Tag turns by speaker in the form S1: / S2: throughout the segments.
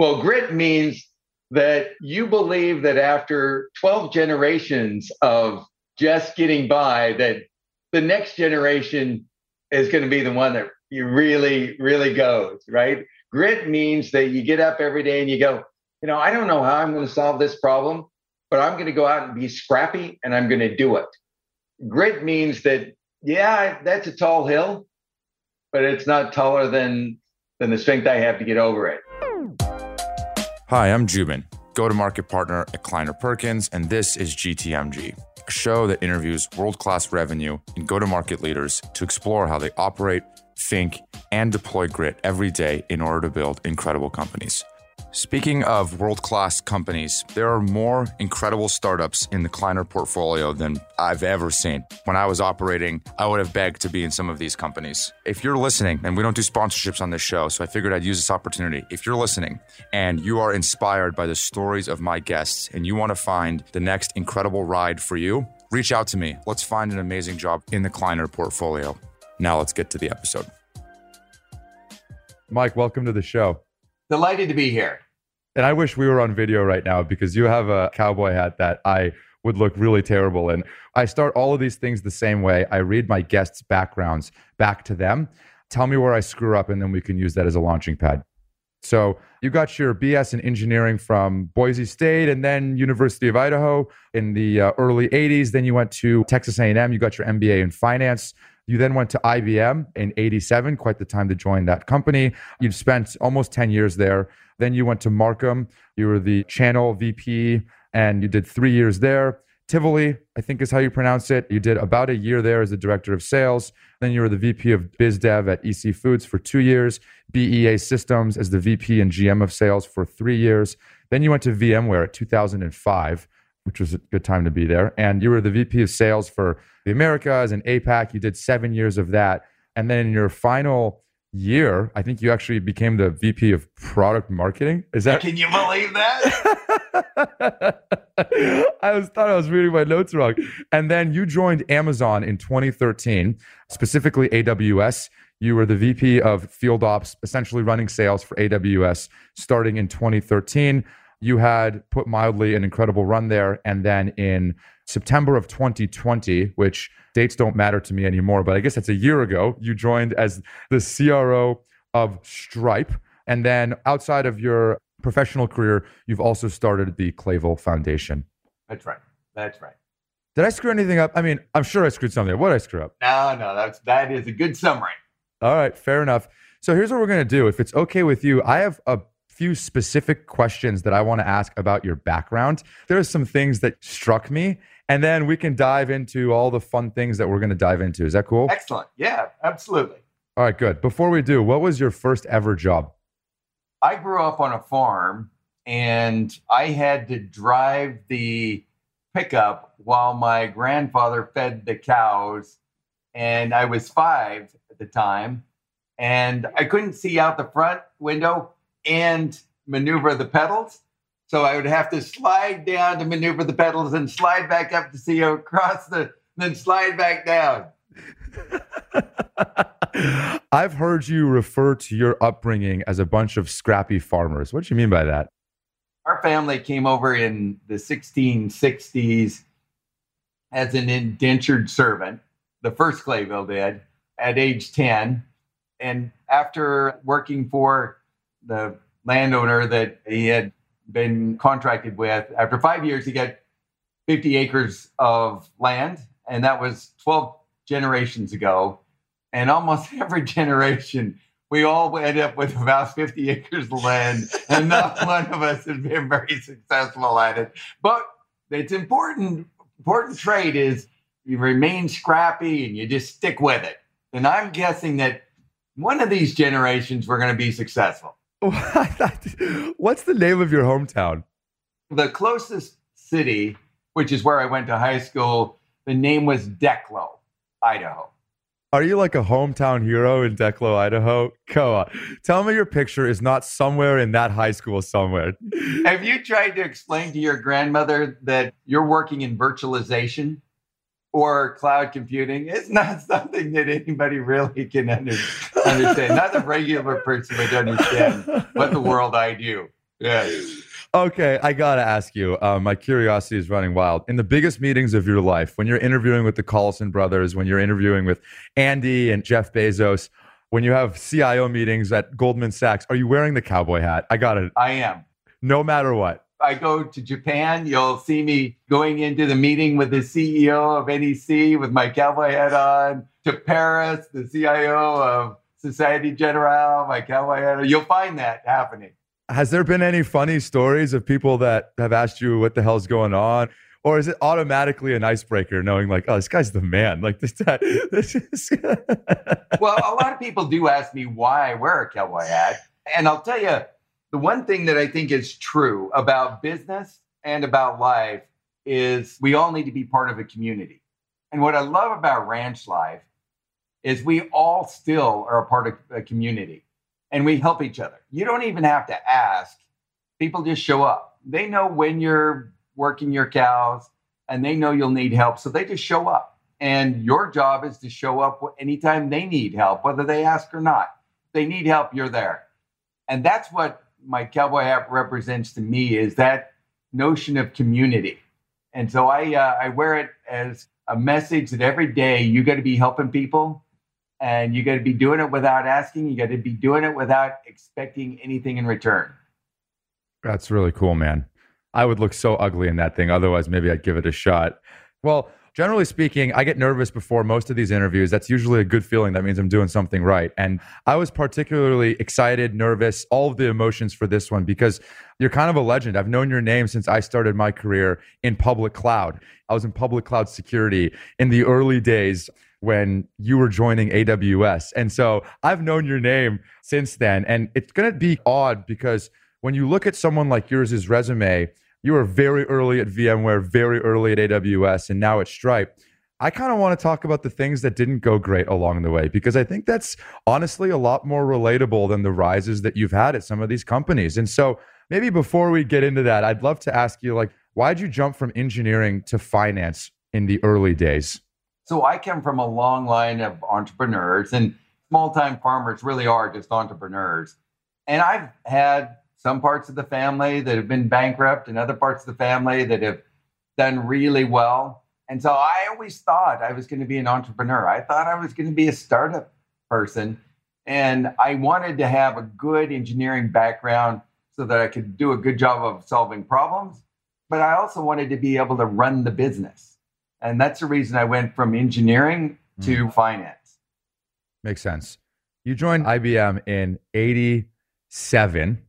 S1: Well, grit means that you believe that after 12 generations of just getting by, that the next generation is going to be the one that you really, really goes, right? Grit means that you get up every day and you go, you know, I don't know how I'm going to solve this problem, but I'm going to go out and be scrappy and I'm going to do it. Grit means that, yeah, that's a tall hill, but it's not taller than than the strength I have to get over it.
S2: Hi, I'm Jubin, go to market partner at Kleiner Perkins, and this is GTMG, a show that interviews world class revenue and go to market leaders to explore how they operate, think, and deploy grit every day in order to build incredible companies. Speaking of world class companies, there are more incredible startups in the Kleiner portfolio than I've ever seen. When I was operating, I would have begged to be in some of these companies. If you're listening, and we don't do sponsorships on this show, so I figured I'd use this opportunity. If you're listening and you are inspired by the stories of my guests and you want to find the next incredible ride for you, reach out to me. Let's find an amazing job in the Kleiner portfolio. Now let's get to the episode. Mike, welcome to the show.
S1: Delighted to be here.
S2: And I wish we were on video right now because you have a cowboy hat that I would look really terrible in. I start all of these things the same way. I read my guests' backgrounds back to them. Tell me where I screw up, and then we can use that as a launching pad. So you got your BS in engineering from Boise State and then University of Idaho in the uh, early 80s. Then you went to Texas A&M. You got your MBA in finance. You then went to IBM in 87, quite the time to join that company. You've spent almost 10 years there. Then you went to Marcam. You were the channel VP and you did three years there. Tivoli, I think is how you pronounce it. You did about a year there as the director of sales. Then you were the VP of biz dev at EC Cubed for two years, BEA Systems as the VP and GM of sales for three years. Then you went to VMware at 2005 which was a good time to be there. And you were the VP of sales for the Americas and APAC. You did seven years of that. And then in your final year, I think you actually became the VP of product marketing. Is that?
S1: Can you believe that?
S2: I was thought I was reading my notes wrong. And then you joined Amazon in 2013, specifically AWS. You were the VP of Field Ops, essentially running sales for AWS starting in 2013 you had put mildly an incredible run there. And then in September of 2020, which dates don't matter to me anymore, but I guess that's a year ago, you joined as the CRO of Stripe. And then outside of your professional career, you've also started the Clayville Foundation.
S1: That's right. That's right.
S2: Did I screw anything up? I mean, I'm sure I screwed something up. What did I screw up?
S1: No, no, that's that is a good summary.
S2: All right, fair enough. So here's what we're gonna do. If it's okay with you, I have a few specific questions that I want to ask about your background. There are some things that struck me, and then we can dive into all the fun things that we're going to dive into. Is that cool?
S1: Excellent. Yeah, absolutely.
S2: All right, good. Before we do, what was your first ever job?
S1: I grew up on a farm and I had to drive the pickup while my grandfather fed the cows. And I was five at the time. And I couldn't see out the front window and maneuver the pedals. So I would have to slide down to maneuver the pedals and slide back up to see across the, then slide back down.
S2: I've heard you refer to your upbringing as a bunch of scrappy farmers. What do you mean by that?
S1: Our family came over in the 1660s as an indentured servant. The first Clayville did at age 10. And after working for the landowner that he had been contracted with. After five years, he got 50 acres of land, and that was 12 generations ago. And almost every generation, we all end up with about 50 acres of land, and not one of us has been very successful at it. But it's important, important trait is you remain scrappy and you just stick with it. And I'm guessing that one of these generations we're going to be successful.
S2: What's the name of your hometown?
S1: The closest city, which is where I went to high school, the name was Declo, Idaho.
S2: Are you like a hometown hero in Declo, Idaho? Go on. Tell me your picture is not somewhere in that high school somewhere.
S1: Have you tried to explain to your grandmother that you're working in virtualization? Or cloud computing it's not something that anybody really can under, understand. Not the regular person would understand what the world I do. Yeah.
S2: Okay, I gotta ask you. Uh, my curiosity is running wild. In the biggest meetings of your life, when you're interviewing with the Collison brothers, when you're interviewing with Andy and Jeff Bezos, when you have CIO meetings at Goldman Sachs, are you wearing the cowboy hat? I got it.
S1: I am.
S2: No matter what.
S1: I go to Japan, you'll see me going into the meeting with the CEO of NEC with my cowboy hat on. To Paris, the CIO of Société Générale, my cowboy hat on. You'll find that happening.
S2: Has there been any funny stories of people that have asked you what the hell's going on? Or is it automatically an icebreaker knowing like, oh, this guy's the man? Like this, this is
S1: well, a lot of people do ask me why I wear a cowboy hat. And I'll tell you, the one thing that I think is true about business and about life is we all need to be part of a community. And what I love about ranch life is we all still are a part of a community and we help each other. You don't even have to ask. People just show up. They know when you're working your cows and they know you'll need help. So they just show up. And your job is to show up anytime they need help, whether they ask or not. If they need help, you're there. And that's what my cowboy hat represents to me is that notion of community. And so I, uh, I wear it as a message that every day you got to be helping people and you got to be doing it without asking. You got to be doing it without expecting anything in return.
S2: That's really cool, man. I would look so ugly in that thing. Otherwise, maybe I'd give it a shot. Well, generally speaking, I get nervous before most of these interviews. That's usually a good feeling. That means I'm doing something right. And I was particularly excited, nervous, all of the emotions for this one because you're kind of a legend. I've known your name since I started my career in public cloud. I was in public cloud security in the early days when you were joining AWS. And so I've known your name since then. And it's going to be odd because when you look at someone like yours' resume, you were very early at VMware, very early at AWS, and now at Stripe. I kind of want to talk about the things that didn't go great along the way because I think that's honestly a lot more relatable than the rises that you've had at some of these companies. And so maybe before we get into that, I'd love to ask you like why'd you jump from engineering to finance in the early days?
S1: So I come from a long line of entrepreneurs, and small time farmers really are just entrepreneurs. And I've had some parts of the family that have been bankrupt, and other parts of the family that have done really well. And so I always thought I was going to be an entrepreneur. I thought I was going to be a startup person. And I wanted to have a good engineering background so that I could do a good job of solving problems. But I also wanted to be able to run the business. And that's the reason I went from engineering to mm. finance.
S2: Makes sense. You joined IBM in 87.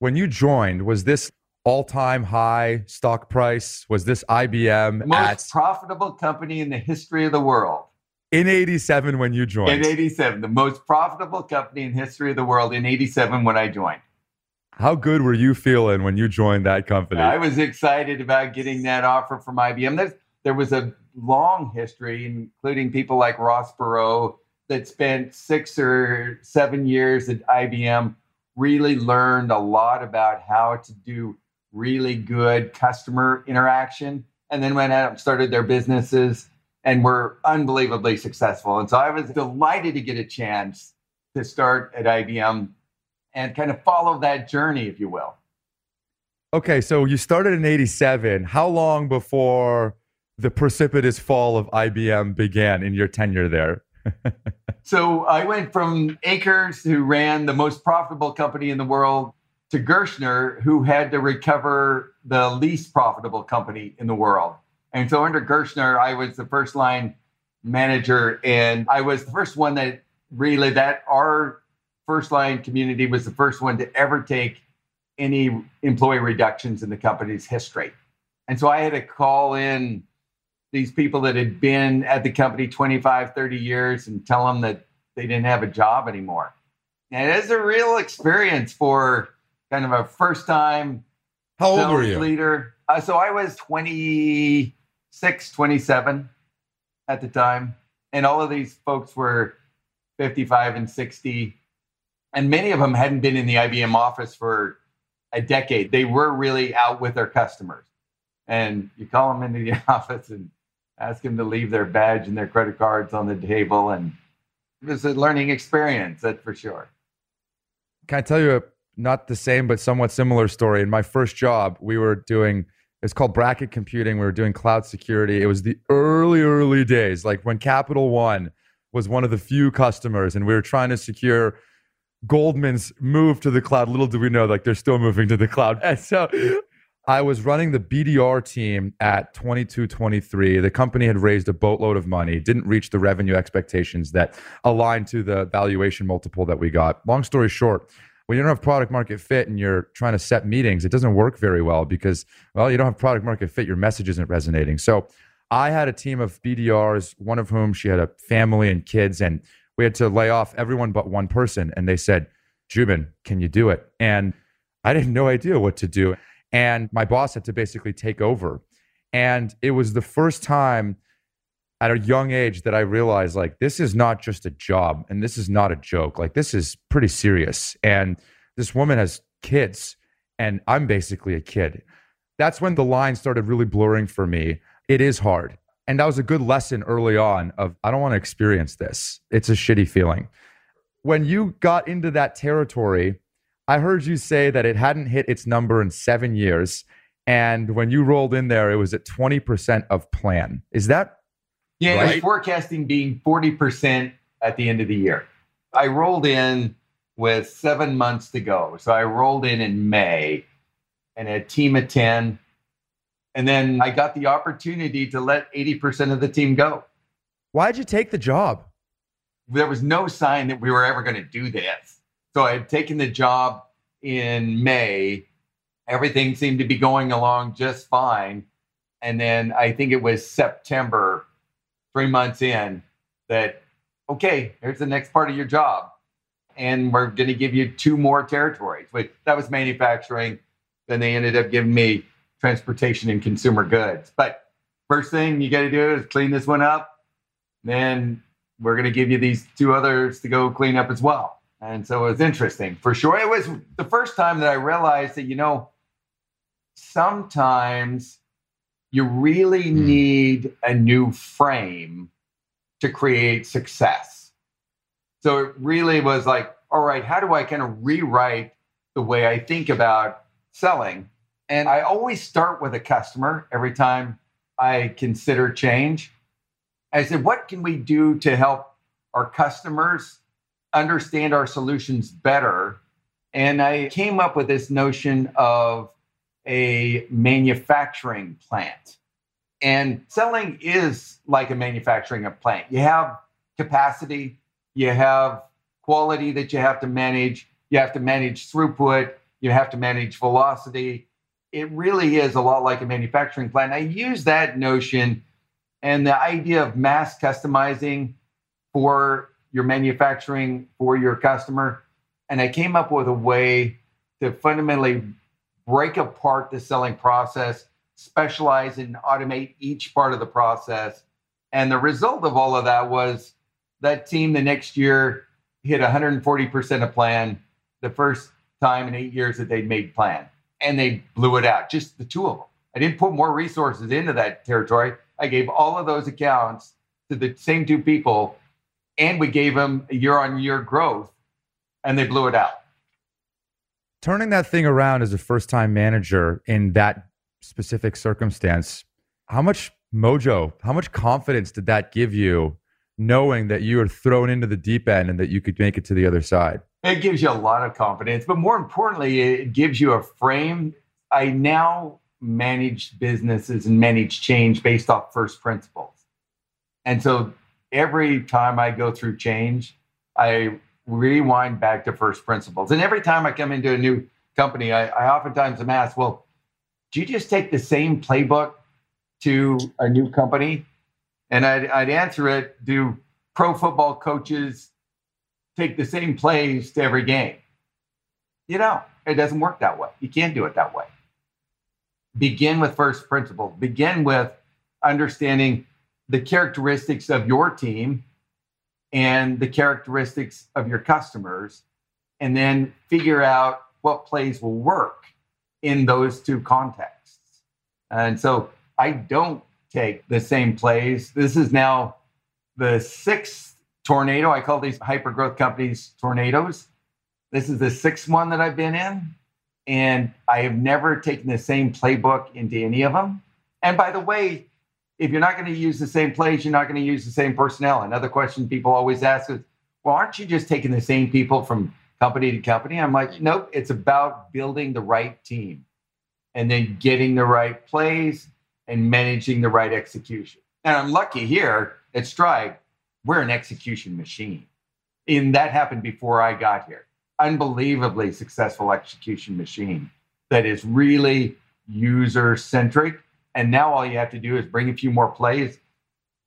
S2: When you joined, was this all time high stock price? Was this IBM?
S1: The most at, profitable company in the history of the world.
S2: In 87 when you joined?
S1: In 87. The most profitable company in history of the world in 87 when I joined.
S2: How good were you feeling when you joined that company?
S1: I was excited about getting that offer from IBM. There's, there was a long history, including people like Ross Perot, that spent six or seven years at IBM, really learned a lot about how to do really good customer interaction, and then went out and started their businesses and were unbelievably successful. And so I was delighted to get a chance to start at IBM and kind of follow that journey, if you will.
S2: Okay, so you started in 87. How long before the precipitous fall of IBM began in your tenure there?
S1: So I went from Akers, who ran the most profitable company in the world, to Gerstner, who had to recover the least profitable company in the world. And so under Gerstner, I was the first line manager, and I was the first one that really that our first line community was the first one to ever take any employee reductions in the company's history. And so I had to call in these people that had been at the company 25, 30 years and tell them that they didn't have a job anymore. And it's a real experience for kind of a first time
S2: how old were you
S1: leader. Uh, so I was 26, 27 at the time. And all of these folks were 55 and 60. And many of them hadn't been in the IBM office for a decade. They were really out with their customers. And you call them into the office and ask them to leave their badge and their credit cards on the table. And it was a learning experience, that's for sure.
S2: Can I tell you a not the same, but somewhat similar story. In my first job, we were doing it's called bracket computing. We were doing cloud security. It was the early, early days, like when Capital One was one of the few customers, and we were trying to secure Goldman's move to the cloud. Little do we know, like they're still moving to the cloud. And so I was running the BDR team at 22, 23. The company had raised a boatload of money, didn't reach the revenue expectations that aligned to the valuation multiple that we got. Long story short, when you don't have product market fit and you're trying to set meetings, it doesn't work very well because, well, you don't have product market fit, your message isn't resonating. So I had a team of BDRs, one of whom she had a family and kids, and we had to lay off everyone but one person. And they said, Jubin, can you do it? And I had no idea what to do. And my boss had to basically take over. And it was the first time at a young age that I realized like this is not just a job and this is not a joke. Like this is pretty serious. And this woman has kids and I'm basically a kid. That's when the line started really blurring for me. It is hard. And that was a good lesson early on of I don't want to experience this. It's a shitty feeling. When you got into that territory, I heard you say that it hadn't hit its number in 7 years and when you rolled in there it was at 20% of plan. Is that
S1: yeah, right? it was forecasting being 40% at the end of the year. I rolled in with seven months to go. So I rolled in in May and a team of 10. And then I got the opportunity to let 80% of the team go.
S2: Why'd you take the job?
S1: There was no sign that we were ever going to do this. So I had taken the job in May. Everything seemed to be going along just fine. And then I think it was September three months in that, okay, here's the next part of your job. And we're going to give you two more territories. But that was manufacturing. Then they ended up giving me transportation and consumer goods. But first thing you got to do is clean this one up. Then we're going to give you these two others to go clean up as well. And so it was interesting for sure. It was the first time that I realized that, you know, sometimes you really mm. need a new frame to create success. So it really was like, all right, how do I kind of rewrite the way I think about selling? And I always start with a customer every time I consider change. I said, what can we do to help our customers understand our solutions better? And I came up with this notion of a manufacturing plant. And selling is like a manufacturing plant. You have capacity, you have quality that you have to manage, you have to manage throughput, you have to manage velocity. It really is a lot like a manufacturing plant. I use that notion and the idea of mass customizing for your manufacturing for your customer. And I came up with a way to fundamentally break apart the selling process, specialize and automate each part of the process. And the result of all of that was that team the next year hit 140% of plan the first time in eight years that they'd made plan. And they blew it out, just the two of them. I didn't put more resources into that territory. I gave all of those accounts to the same two people, and we gave them a year on year growth, and they blew it out
S2: turning that thing around as a first time manager in that specific circumstance, how much mojo, how much confidence did that give you knowing that you were thrown into the deep end and that you could make it to the other side?
S1: It gives you a lot of confidence, but more importantly, it gives you a frame. I now manage businesses and manage change based off first principles. And so every time I go through change, I rewind back to first principles. And every time I come into a new company, I, I oftentimes am asked, well, do you just take the same playbook to a new company? And I'd, I'd answer it, do pro football coaches take the same plays to every game? You know, it doesn't work that way. You can't do it that way. Begin with first principles. Begin with understanding the characteristics of your team and the characteristics of your customers, and then figure out what plays will work in those two contexts. And so I don't take the same plays. This is now the sixth tornado. I call these hyper growth companies tornadoes. This is the sixth one that I've been in, and I have never taken the same playbook into any of them. And by the way, if you're not going to use the same plays, you're not going to use the same personnel. Another question people always ask is, well, aren't you just taking the same people from company to company? I'm like, nope, it's about building the right team and then getting the right plays and managing the right execution. And I'm lucky here at Stripe, we're an execution machine. And that happened before I got here. Unbelievably successful execution machine that is really user centric. And now all you have to do is bring a few more plays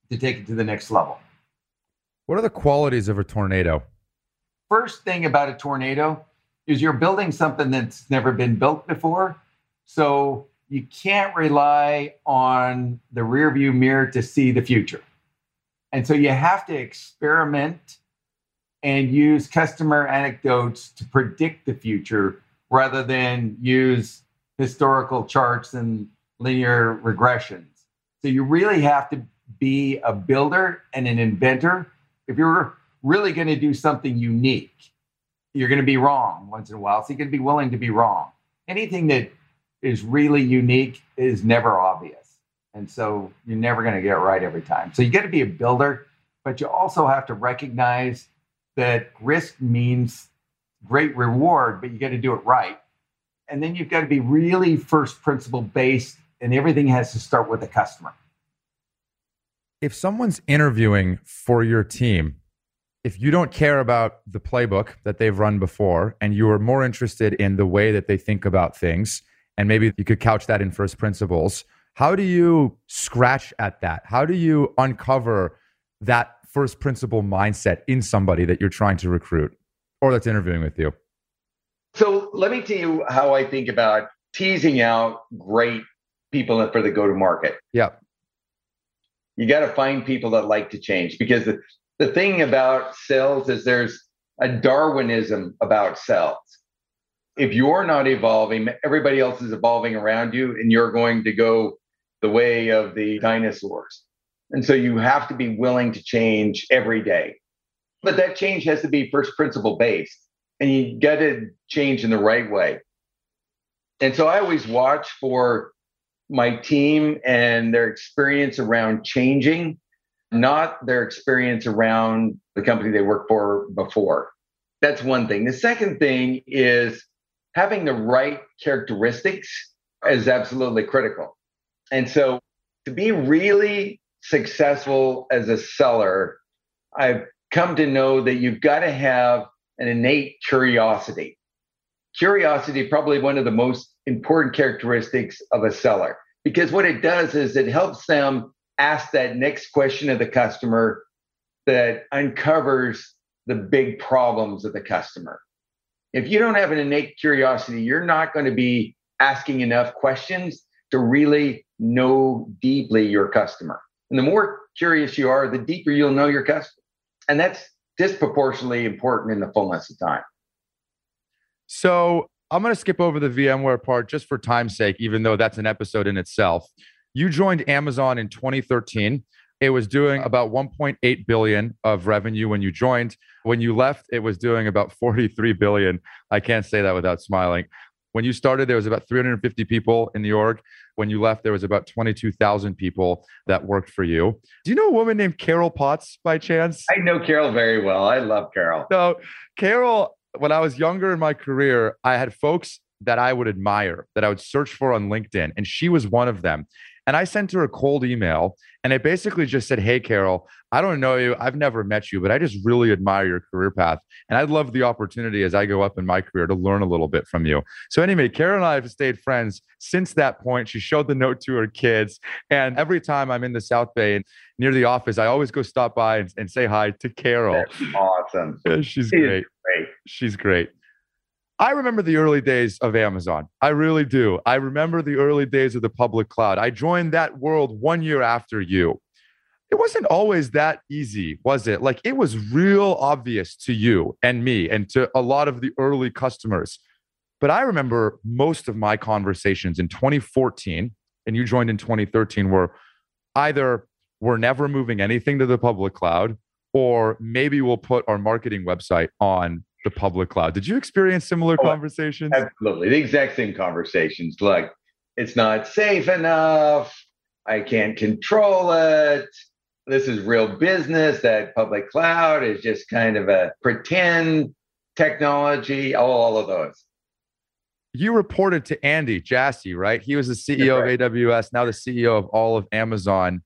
S1: to take it to the next level.
S2: What are the qualities of a tornado?
S1: First thing about a tornado is you're building something that's never been built before. So you can't rely on the rearview mirror to see the future. And so you have to experiment and use customer anecdotes to predict the future rather than use historical charts and linear regressions. So you really have to be a builder and an inventor. If you're really going to do something unique, you're going to be wrong once in a while. So you're going to be willing to be wrong. Anything that is really unique is never obvious. And so you're never going to get it right every time. So you got to be a builder, but you also have to recognize that risk means great reward, but you got to do it right. And then you've got to be really first principle based, and everything has to start with the customer.
S2: If someone's interviewing for your team, if you don't care about the playbook that they've run before and you are more interested in the way that they think about things, and maybe you could couch that in first principles, how do you scratch at that? How do you uncover that first principle mindset in somebody that you're trying to recruit or that's interviewing with you?
S1: So let me tell you how I think about teasing out great people for the go to market.
S2: Yeah.
S1: You got to find people that like to change because the, the thing about sales is there's a Darwinism about sales. If you're not evolving, everybody else is evolving around you, and you're going to go the way of the dinosaurs. And so you have to be willing to change every day. But that change has to be first principle based, and you got to change in the right way. And so I always watch for my team and their experience around changing, not their experience around the company they worked for before. That's one thing. The second thing is having the right characteristics is absolutely critical. And so to be really successful as a seller, I've come to know that you've got to have an innate curiosity. Curiosity, probably one of the most important characteristics of a seller, because what it does is it helps them ask that next question of the customer that uncovers the big problems of the customer. If you don't have an innate curiosity, you're not going to be asking enough questions to really know deeply your customer. And the more curious you are, the deeper you'll know your customer. And that's disproportionately important in the fullness of time.
S2: So I'm going to skip over the VMware part just for time's sake, even though that's an episode in itself. You joined Amazon in 2013. It was doing about 1.8 billion of revenue when you joined. When you left, it was doing about 43 billion. I can't say that without smiling. When you started, there was about 350 people in the org. When you left, there was about 22,000 people that worked for you. Do you know a woman named Carol Potts by chance?
S1: I know Carol very well. I love Carol.
S2: So, Carol, when I was younger in my career, I had folks that I would admire, that I would search for on LinkedIn, and she was one of them. And I sent her a cold email and I basically just said, Hey, Carol, I don't know you. I've never met you, but I just really admire your career path. And I'd love the opportunity as I go up in my career to learn a little bit from you. So, anyway, Carol and I have stayed friends since that point. She showed the note to her kids. And every time I'm in the South Bay and near the office, I always go stop by and, and say hi to Carol.
S1: That's awesome.
S2: Yeah, she's great. great. She's great. I remember the early days of Amazon. I really do. I remember the early days of the public cloud. I joined that world one year after you. It wasn't always that easy, was it? Like it was real obvious to you and me and to a lot of the early customers. But I remember most of my conversations in 2014 and you joined in 2013 were either we're never moving anything to the public cloud or maybe we'll put our marketing website on the public cloud. Did you experience similar oh, conversations?
S1: Absolutely. The exact same conversations. Like, it's not safe enough. I can't control it. This is real business. That public cloud is just kind of a pretend technology, all, of those.
S2: You reported to Andy Jassy, right? He was the CEO right. of AWS, now the CEO of all of Amazon.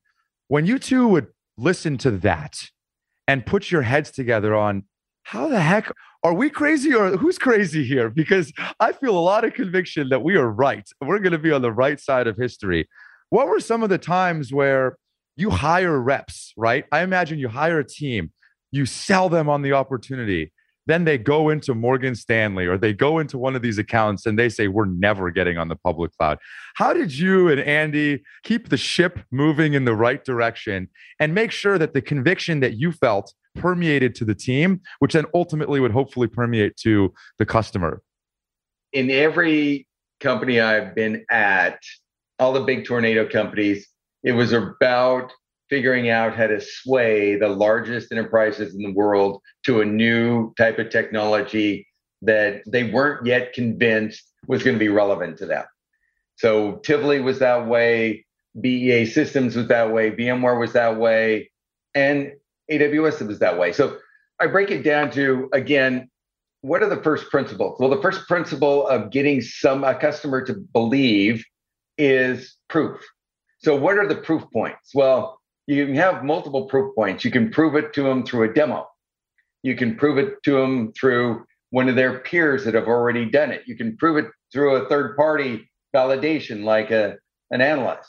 S2: When you two would listen to that and put your heads together on how the heck are we crazy or who's crazy here? Because I feel a lot of conviction that we are right. We're going to be on the right side of history. What were some of the times where you hire reps, right? I imagine you hire a team, you sell them on the opportunity. Then they go into Morgan Stanley or they go into one of these accounts and they say, We're never getting on the public cloud. How did you and Andy keep the ship moving in the right direction and make sure that the conviction that you felt permeated to the team, which then ultimately would hopefully permeate to the customer?
S1: In every company I've been at, all the big tornado companies, it was about figuring out how to sway the largest enterprises in the world to a new type of technology that they weren't yet convinced was going to be relevant to them. So Tivoli was that way, BEA Systems was that way, VMware was that way, and AWS it was that way. So I break it down to again, what are the first principles? Well, the first principle of getting some a customer to believe is proof. So what are the proof points? Well, you can have multiple proof points. You can prove it to them through a demo. You can prove it to them through one of their peers that have already done it. You can prove it through a third party validation like a, an analyst.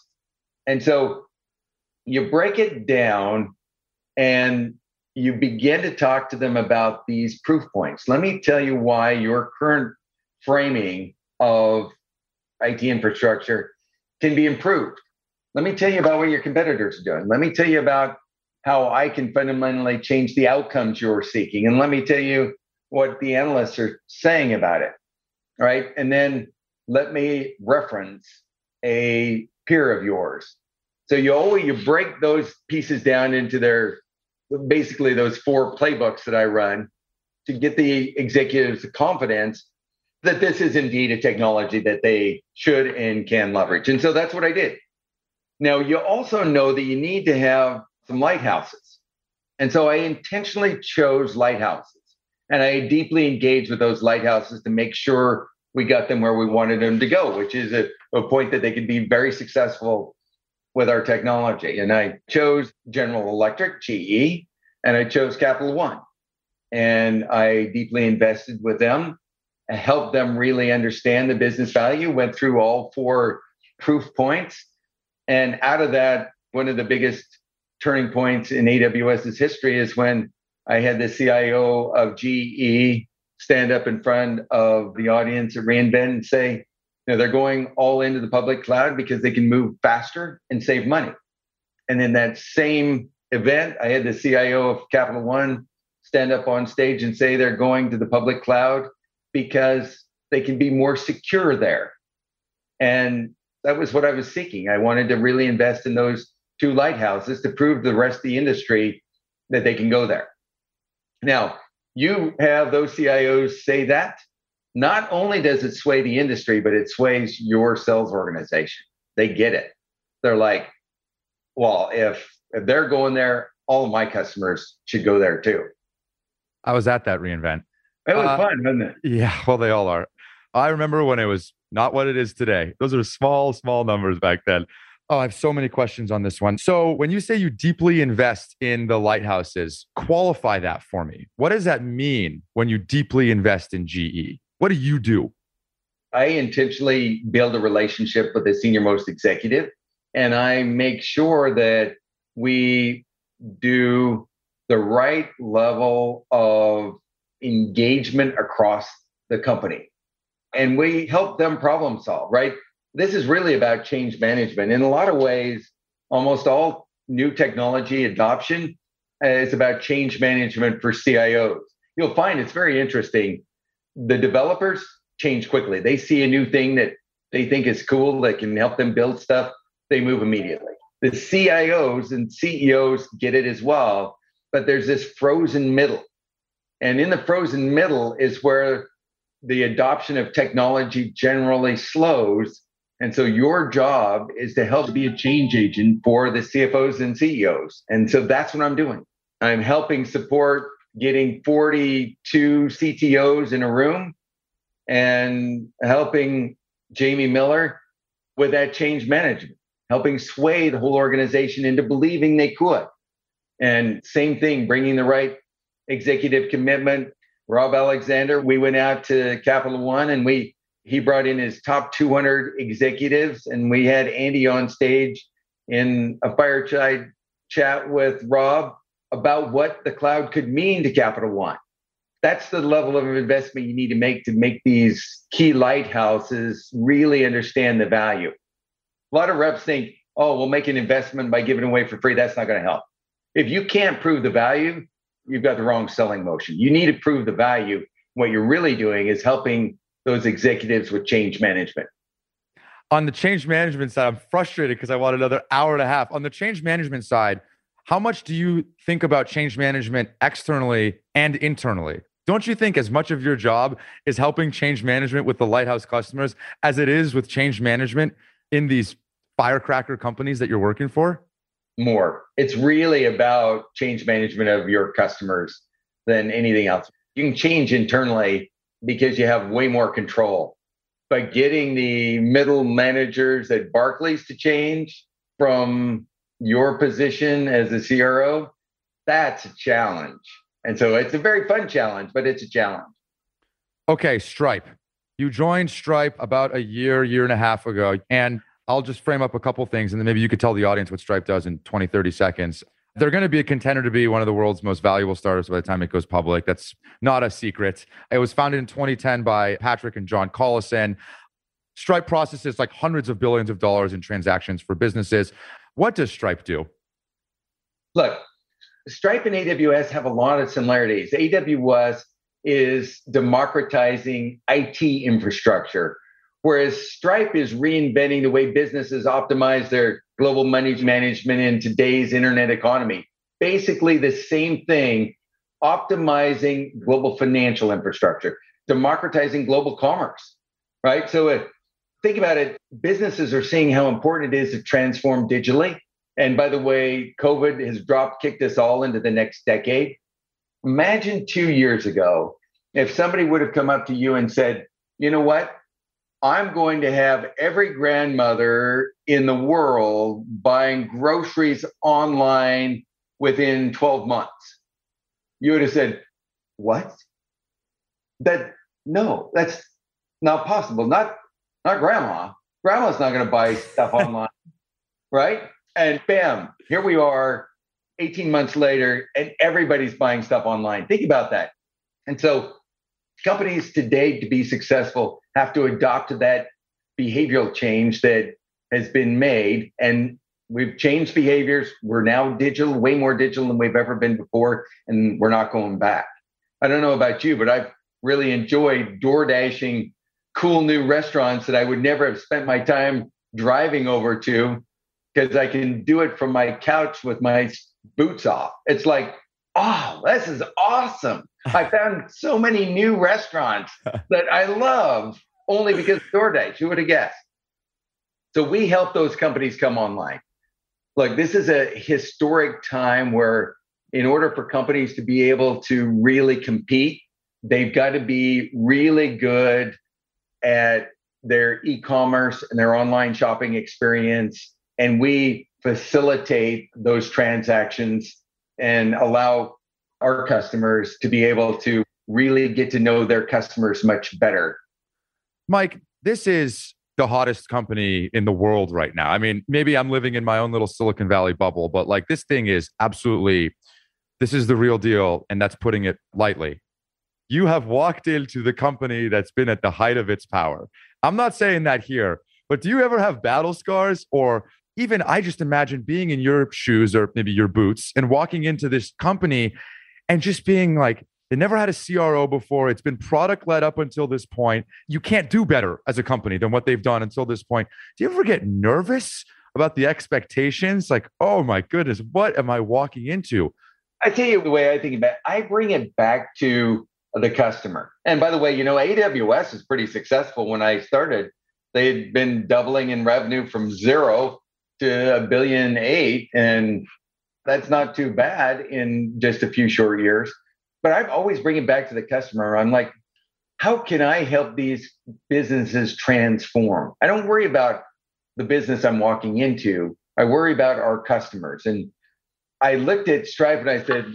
S1: And so you break it down and you begin to talk to them about these proof points. Let me tell you why your current framing of IT infrastructure can be improved. Let me tell you about what your competitors are doing. Let me tell you about how I can fundamentally change the outcomes you're seeking. And let me tell you what the analysts are saying about it. Right. And then let me reference a peer of yours. So you always you break those pieces down into their basically those four playbooks that I run to get the executives confidence that this is indeed a technology that they should and can leverage. And so that's what I did. Now, you also know that you need to have some lighthouses. And so I intentionally chose lighthouses and I deeply engaged with those lighthouses to make sure we got them where we wanted them to go, which is a, a point that they could be very successful with our technology. And I chose General Electric, GE, and I chose Capital One. And I deeply invested with them, helped them really understand the business value, went through all four proof points and out of that, one of the biggest turning points in AWS's history is when I had the CIO of GE stand up in front of the audience at re:Invent and say, you know, they're going all into the public cloud because they can move faster and save money. And in that same event, I had the CIO of Capital One stand up on stage and say they're going to the public cloud because they can be more secure there. And that was what I was seeking. I wanted to really invest in those two lighthouses to prove to the rest of the industry that they can go there. Now, you have those CIOs say that. Not only does it sway the industry, but it sways your sales organization. They get it. They're like, well, if if they're going there, all of my customers should go there too.
S2: I was at that re:Invent.
S1: It was uh, fun, wasn't it?
S2: Yeah, well, they all are. I remember when it was not what it is today. Those are small, small numbers back then. Oh, I have so many questions on this one. So, when you say you deeply invest in the lighthouses, qualify that for me. What does that mean when you deeply invest in GE? What do you do?
S1: I intentionally build a relationship with the senior most executive, and I make sure that we do the right level of engagement across the company and we help them problem solve, right? This is really about change management. In a lot of ways, almost all new technology adoption is about change management for CIOs. You'll find it's very interesting. The developers change quickly. They see a new thing that they think is cool that can help them build stuff, they move immediately. The CIOs and CEOs get it as well, but there's this frozen middle And in the frozen middle is where the adoption of technology generally slows. And so your job is to help be a change agent for the CFOs and CEOs. And so that's what I'm doing. I'm helping support getting 42 CTOs in a room and helping Jamie Miller with that change management, helping sway the whole organization into believing they could. And same thing, bringing the right executive commitment. Rob Alexander, we went out to Capital One and we he brought in his top 200 executives and we had Andy on stage in a fireside chat with Rob about what the cloud could mean to Capital One. That's the level of investment you need to make to make these key lighthouses really understand the value. A lot of reps think, oh, we'll make an investment by giving away for free. That's not going to help. If you can't prove the value, you've got the wrong selling motion. You need to prove the value. What you're really doing is helping those executives with change management.
S2: On the change management side, I'm frustrated because I want another hour and a half. On the change management side, how much do you think about change management externally and internally? Don't you think as much of your job is helping change management with the lighthouse customers as it is with change management in these firecracker companies that you're working for?
S1: More. It's really about change management of your customers than anything else. You can change internally because you have way more control. But getting the middle managers at Barclays to change from your position as a CRO, that's a challenge. And so it's a very fun challenge, but it's a challenge.
S2: Okay, Stripe. You joined Stripe about a year, year and a half ago. And I'll just frame up a couple things and then maybe you could tell the audience what Stripe does in 20, 30 seconds. They're going to be a contender to be one of the world's most valuable startups by the time it goes public. That's not a secret. It was founded in 2010 by Patrick and John Collison. Stripe processes like hundreds of billions of dollars in transactions for businesses. What does Stripe do?
S1: Look, Stripe and AWS have a lot of similarities. AWS is democratizing IT infrastructure, whereas Stripe is reinventing the way businesses optimize their global money management in today's internet economy. Basically, the same thing, optimizing global financial infrastructure, democratizing global commerce, right? So, uh, think about it businesses are seeing how important it is to transform digitally. And by the way, COVID has drop kicked us all into the next decade. Imagine two years ago if somebody would have come up to you and said, you know what? I'm going to have every grandmother in the world buying groceries online within 12 months. You would have said, What? That no, that's not possible. Not not grandma. Grandma's not going to buy stuff online, right? And bam, here we are 18 months later, and everybody's buying stuff online. Think about that. And so, companies today to be successful have to adopt to that behavioral change that has been made. And we've changed behaviors. We're now digital, way more digital than we've ever been before, and we're not going back. I don't know about you, but I've really enjoyed door dashing cool new restaurants that I would never have spent my time driving over to because I can do it from my couch with my boots off. It's like, oh, this is awesome. I found so many new restaurants that I love only because DoorDash. Who would have guessed? So we help those companies come online. Look, this is a historic time where, in order for companies to be able to really compete, they've got to be really good at their e-commerce and their online shopping experience and we facilitate those transactions and allow our customers to be able to really get to know their customers much better.
S2: Mike, this is the hottest company in the world right now. I mean, maybe I'm living in my own little Silicon Valley bubble, but like this thing is absolutely this is the real deal and that's putting it lightly you have walked into the company that's been at the height of its power. I'm not saying that here, but do you ever have battle scars or even I just imagine being in your shoes or maybe your boots and walking into this company and just being like, they never had a CRO before. It's been product led up until this point. You can't do better as a company than what they've done until this point. Do you ever get nervous about the expectations? Like, oh my goodness, what am I walking into?
S1: I tell you the way I think about it, I bring it back to the customer. And by the way, you know, AWS is pretty successful. When I started, they had been doubling in revenue from zero to a billion eight. And that's not too bad in just a few short years. But I always bring it back to the customer. I'm like, how can I help these businesses transform? I don't worry about the business I'm walking into. I worry about our customers. And I looked at Stripe and I said,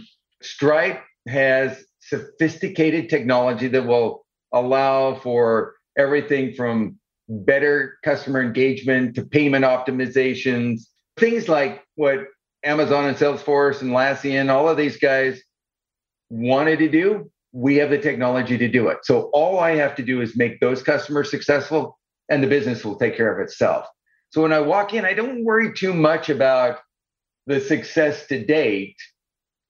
S1: Stripe has sophisticated technology that will allow for everything from better customer engagement to payment optimizations, things like what Amazon and Salesforce and Atlassian, all of these guys wanted to do. We have the technology to do it. So all I have to do is make those customers successful and the business will take care of itself. So when I walk in, I don't worry too much about the success to date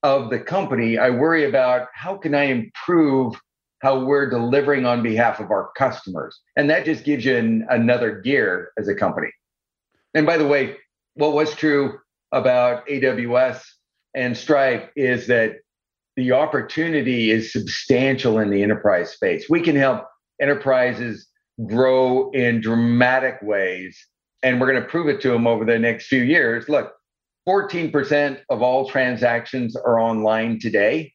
S1: of the company. I worry about how can I improve how we're delivering on behalf of our customers. And that just gives you an, another gear as a company. And by the way, what was true about AWS and Stripe is that the opportunity is substantial in the enterprise space. We can help enterprises grow in dramatic ways and we're going to prove it to them over the next few years. Look, 14% of all transactions are online today,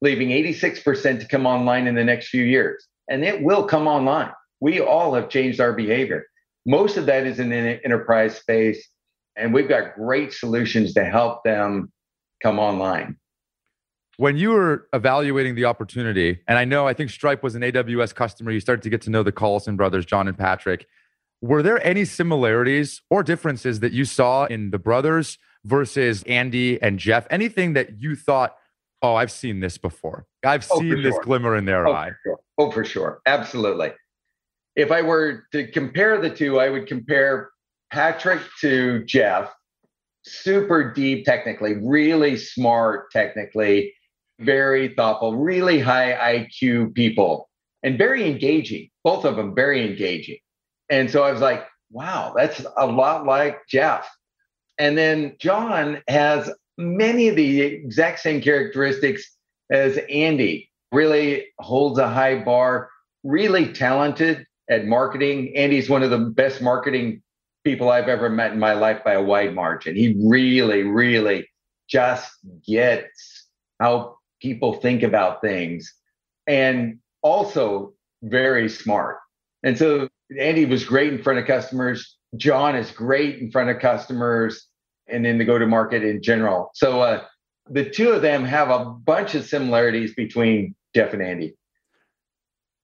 S1: leaving 86% to come online in the next few years. And it will come online. We all have changed our behavior. Most of that is in the enterprise space, and we've got great solutions to help them come online.
S2: When you were evaluating the opportunity, and I know I think Stripe was an AWS customer, you started to get to know the Collison brothers, John and Patrick. Were there any similarities or differences that you saw in the brothers versus Andy and Jeff? Anything that you thought, oh, I've seen this before. I've oh, seen this sure. glimmer in their
S1: oh,
S2: eye.
S1: For sure. Oh, for sure. Absolutely. If I were to compare the two, I would compare Patrick to Jeff. Super deep technically, really smart technically, very thoughtful, really high IQ people, and very engaging. Both of them very engaging. And so I was like, wow, that's a lot like Jeff. And then John has many of the exact same characteristics as Andy, really holds a high bar, really talented at marketing. Andy's one of the best marketing people I've ever met in my life by a wide margin. He really, really just gets how people think about things and also very smart. And so Andy was great in front of customers. John is great in front of customers and in the go to market in general. So uh, the two of them have a bunch of similarities between Jeff and Andy.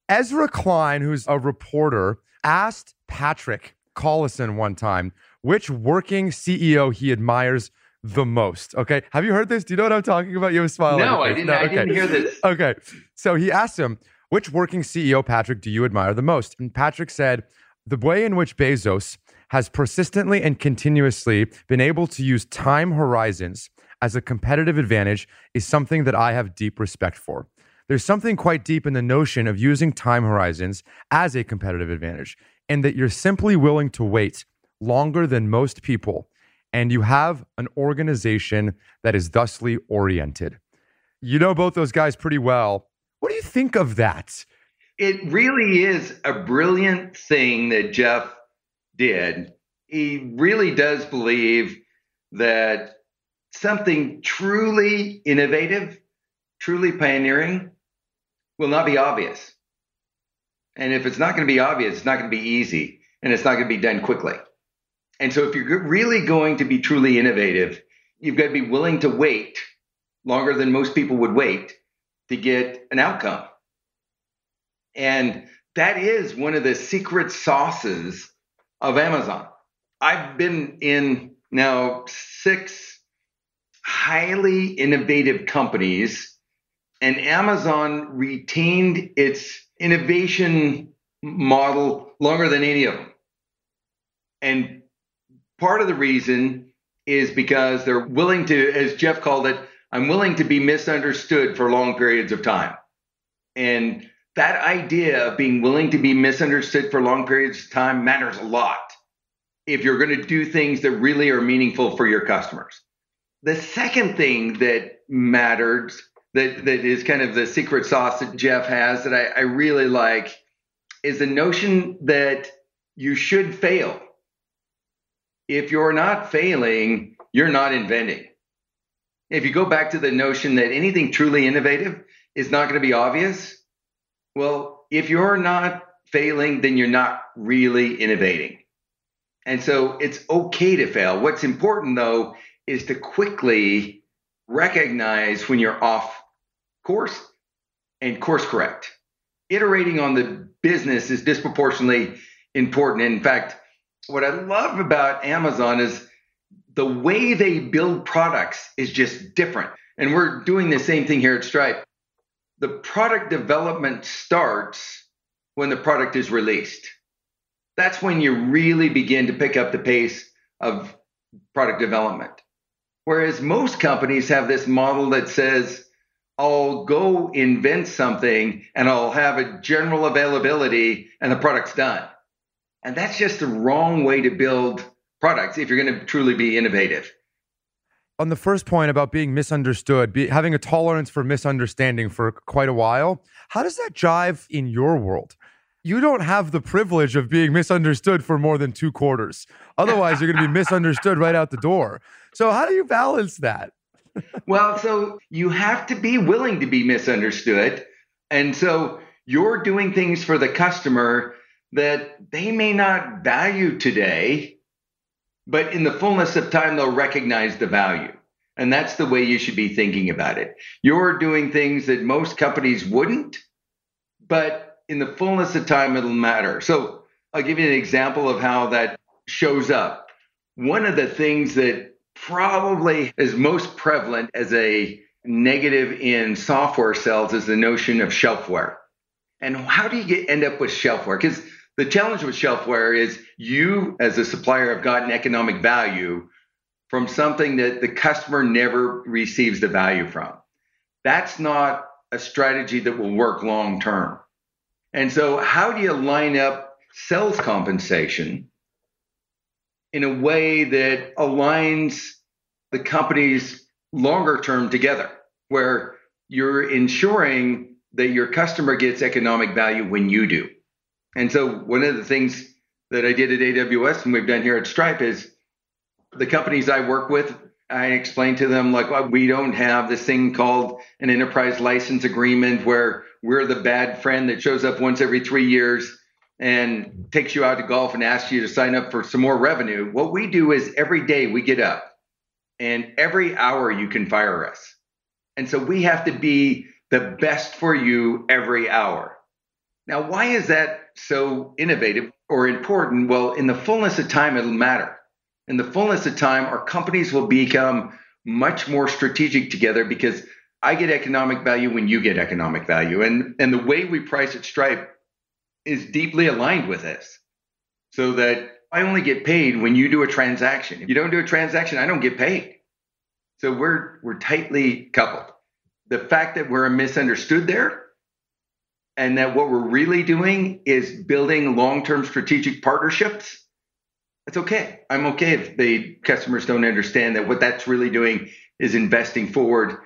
S2: Ezra Klein, who's a reporter, asked Patrick Collison one time which working CEO he admires the most. Okay. Have you heard this? Do you know what I'm talking about? You have a smile.
S1: No, I didn't. No, okay. I didn't hear this.
S2: Okay. So he asked him, which working CEO, Patrick, do you admire the most? And Patrick said, the way in which Bezos has persistently and continuously been able to use time horizons as a competitive advantage is something that I have deep respect for. There's something quite deep in the notion of using time horizons as a competitive advantage, and that you're simply willing to wait longer than most people, and you have an organization that is thusly oriented. You know both those guys pretty well. What do you think of that?
S1: It really is a brilliant thing that Jeff did. He really does believe that something truly innovative, truly pioneering will not be obvious. And if it's not going to be obvious, it's not going to be easy and it's not going to be done quickly. And so if you're really going to be truly innovative, you've got to be willing to wait longer than most people would wait to get an outcome. And that is one of the secret sauces of Amazon. I've been in now six highly innovative companies, and Amazon retained its innovation model longer than any of them. And part of the reason is because they're willing to, as Jeff called it, I'm willing to be misunderstood for long periods of time. And that idea of being willing to be misunderstood for long periods of time matters a lot if you're going to do things that really are meaningful for your customers. The second thing that matters that, that is kind of the secret sauce that Jeff has that I, I really like is the notion that you should fail. If you're not failing, you're not inventing. If you go back to the notion that anything truly innovative is not going to be obvious, well, if you're not failing, then you're not really innovating. And so it's okay to fail. What's important though is to quickly recognize when you're off course and course correct. Iterating on the business is disproportionately important. In fact, what I love about Amazon is the way they build products is just different. And we're doing the same thing here at Stripe. The product development starts when the product is released. That's when you really begin to pick up the pace of product development. Whereas most companies have this model that says, I'll go invent something and I'll have a general availability and the product's done. And that's just the wrong way to build products if you're going to truly be innovative.
S2: On the first point about being misunderstood, be, having a tolerance for misunderstanding for quite a while, how does that jive in your world? You don't have the privilege of being misunderstood for more than two quarters. Otherwise, you're going to be misunderstood right out the door. So, how do you balance that?
S1: well, so you have to be willing to be misunderstood. And so you're doing things for the customer that they may not value today, but in the fullness of time, they'll recognize the value. And that's the way you should be thinking about it. You're doing things that most companies wouldn't, but in the fullness of time, it'll matter. So I'll give you an example of how that shows up. One of the things that probably is most prevalent as a negative in software sales is the notion of shelfware. And how do you get end up with shelfware? Because the challenge with shelfware is you, as a supplier, have gotten economic value from something that the customer never receives the value from. That's not a strategy that will work long term. And so, how do you line up sales compensation in a way that aligns the companies longer term together, where you're ensuring that your customer gets economic value when you do? And so one of the things that I did at AWS and we've done here at Stripe is the companies I work with, I explain to them like well, we don't have this thing called an enterprise license agreement where we're the bad friend that shows up once every three years and takes you out to golf and asks you to sign up for some more revenue. What we do is every day we get up and every hour you can fire us. And so we have to be the best for you every hour. Now, why is that so innovative or important? Well, in the fullness of time, it'll matter. In the fullness of time, our companies will become much more strategic together because I get economic value when you get economic value. And, and the way we price at Stripe is deeply aligned with this so that I only get paid when you do a transaction. If you don't do a transaction, I don't get paid. So we're we're tightly coupled. The fact that we're misunderstood there and that what we're really doing is building long-term strategic partnerships it's okay. I'm okay if the customers don't understand that what that's really doing is investing forward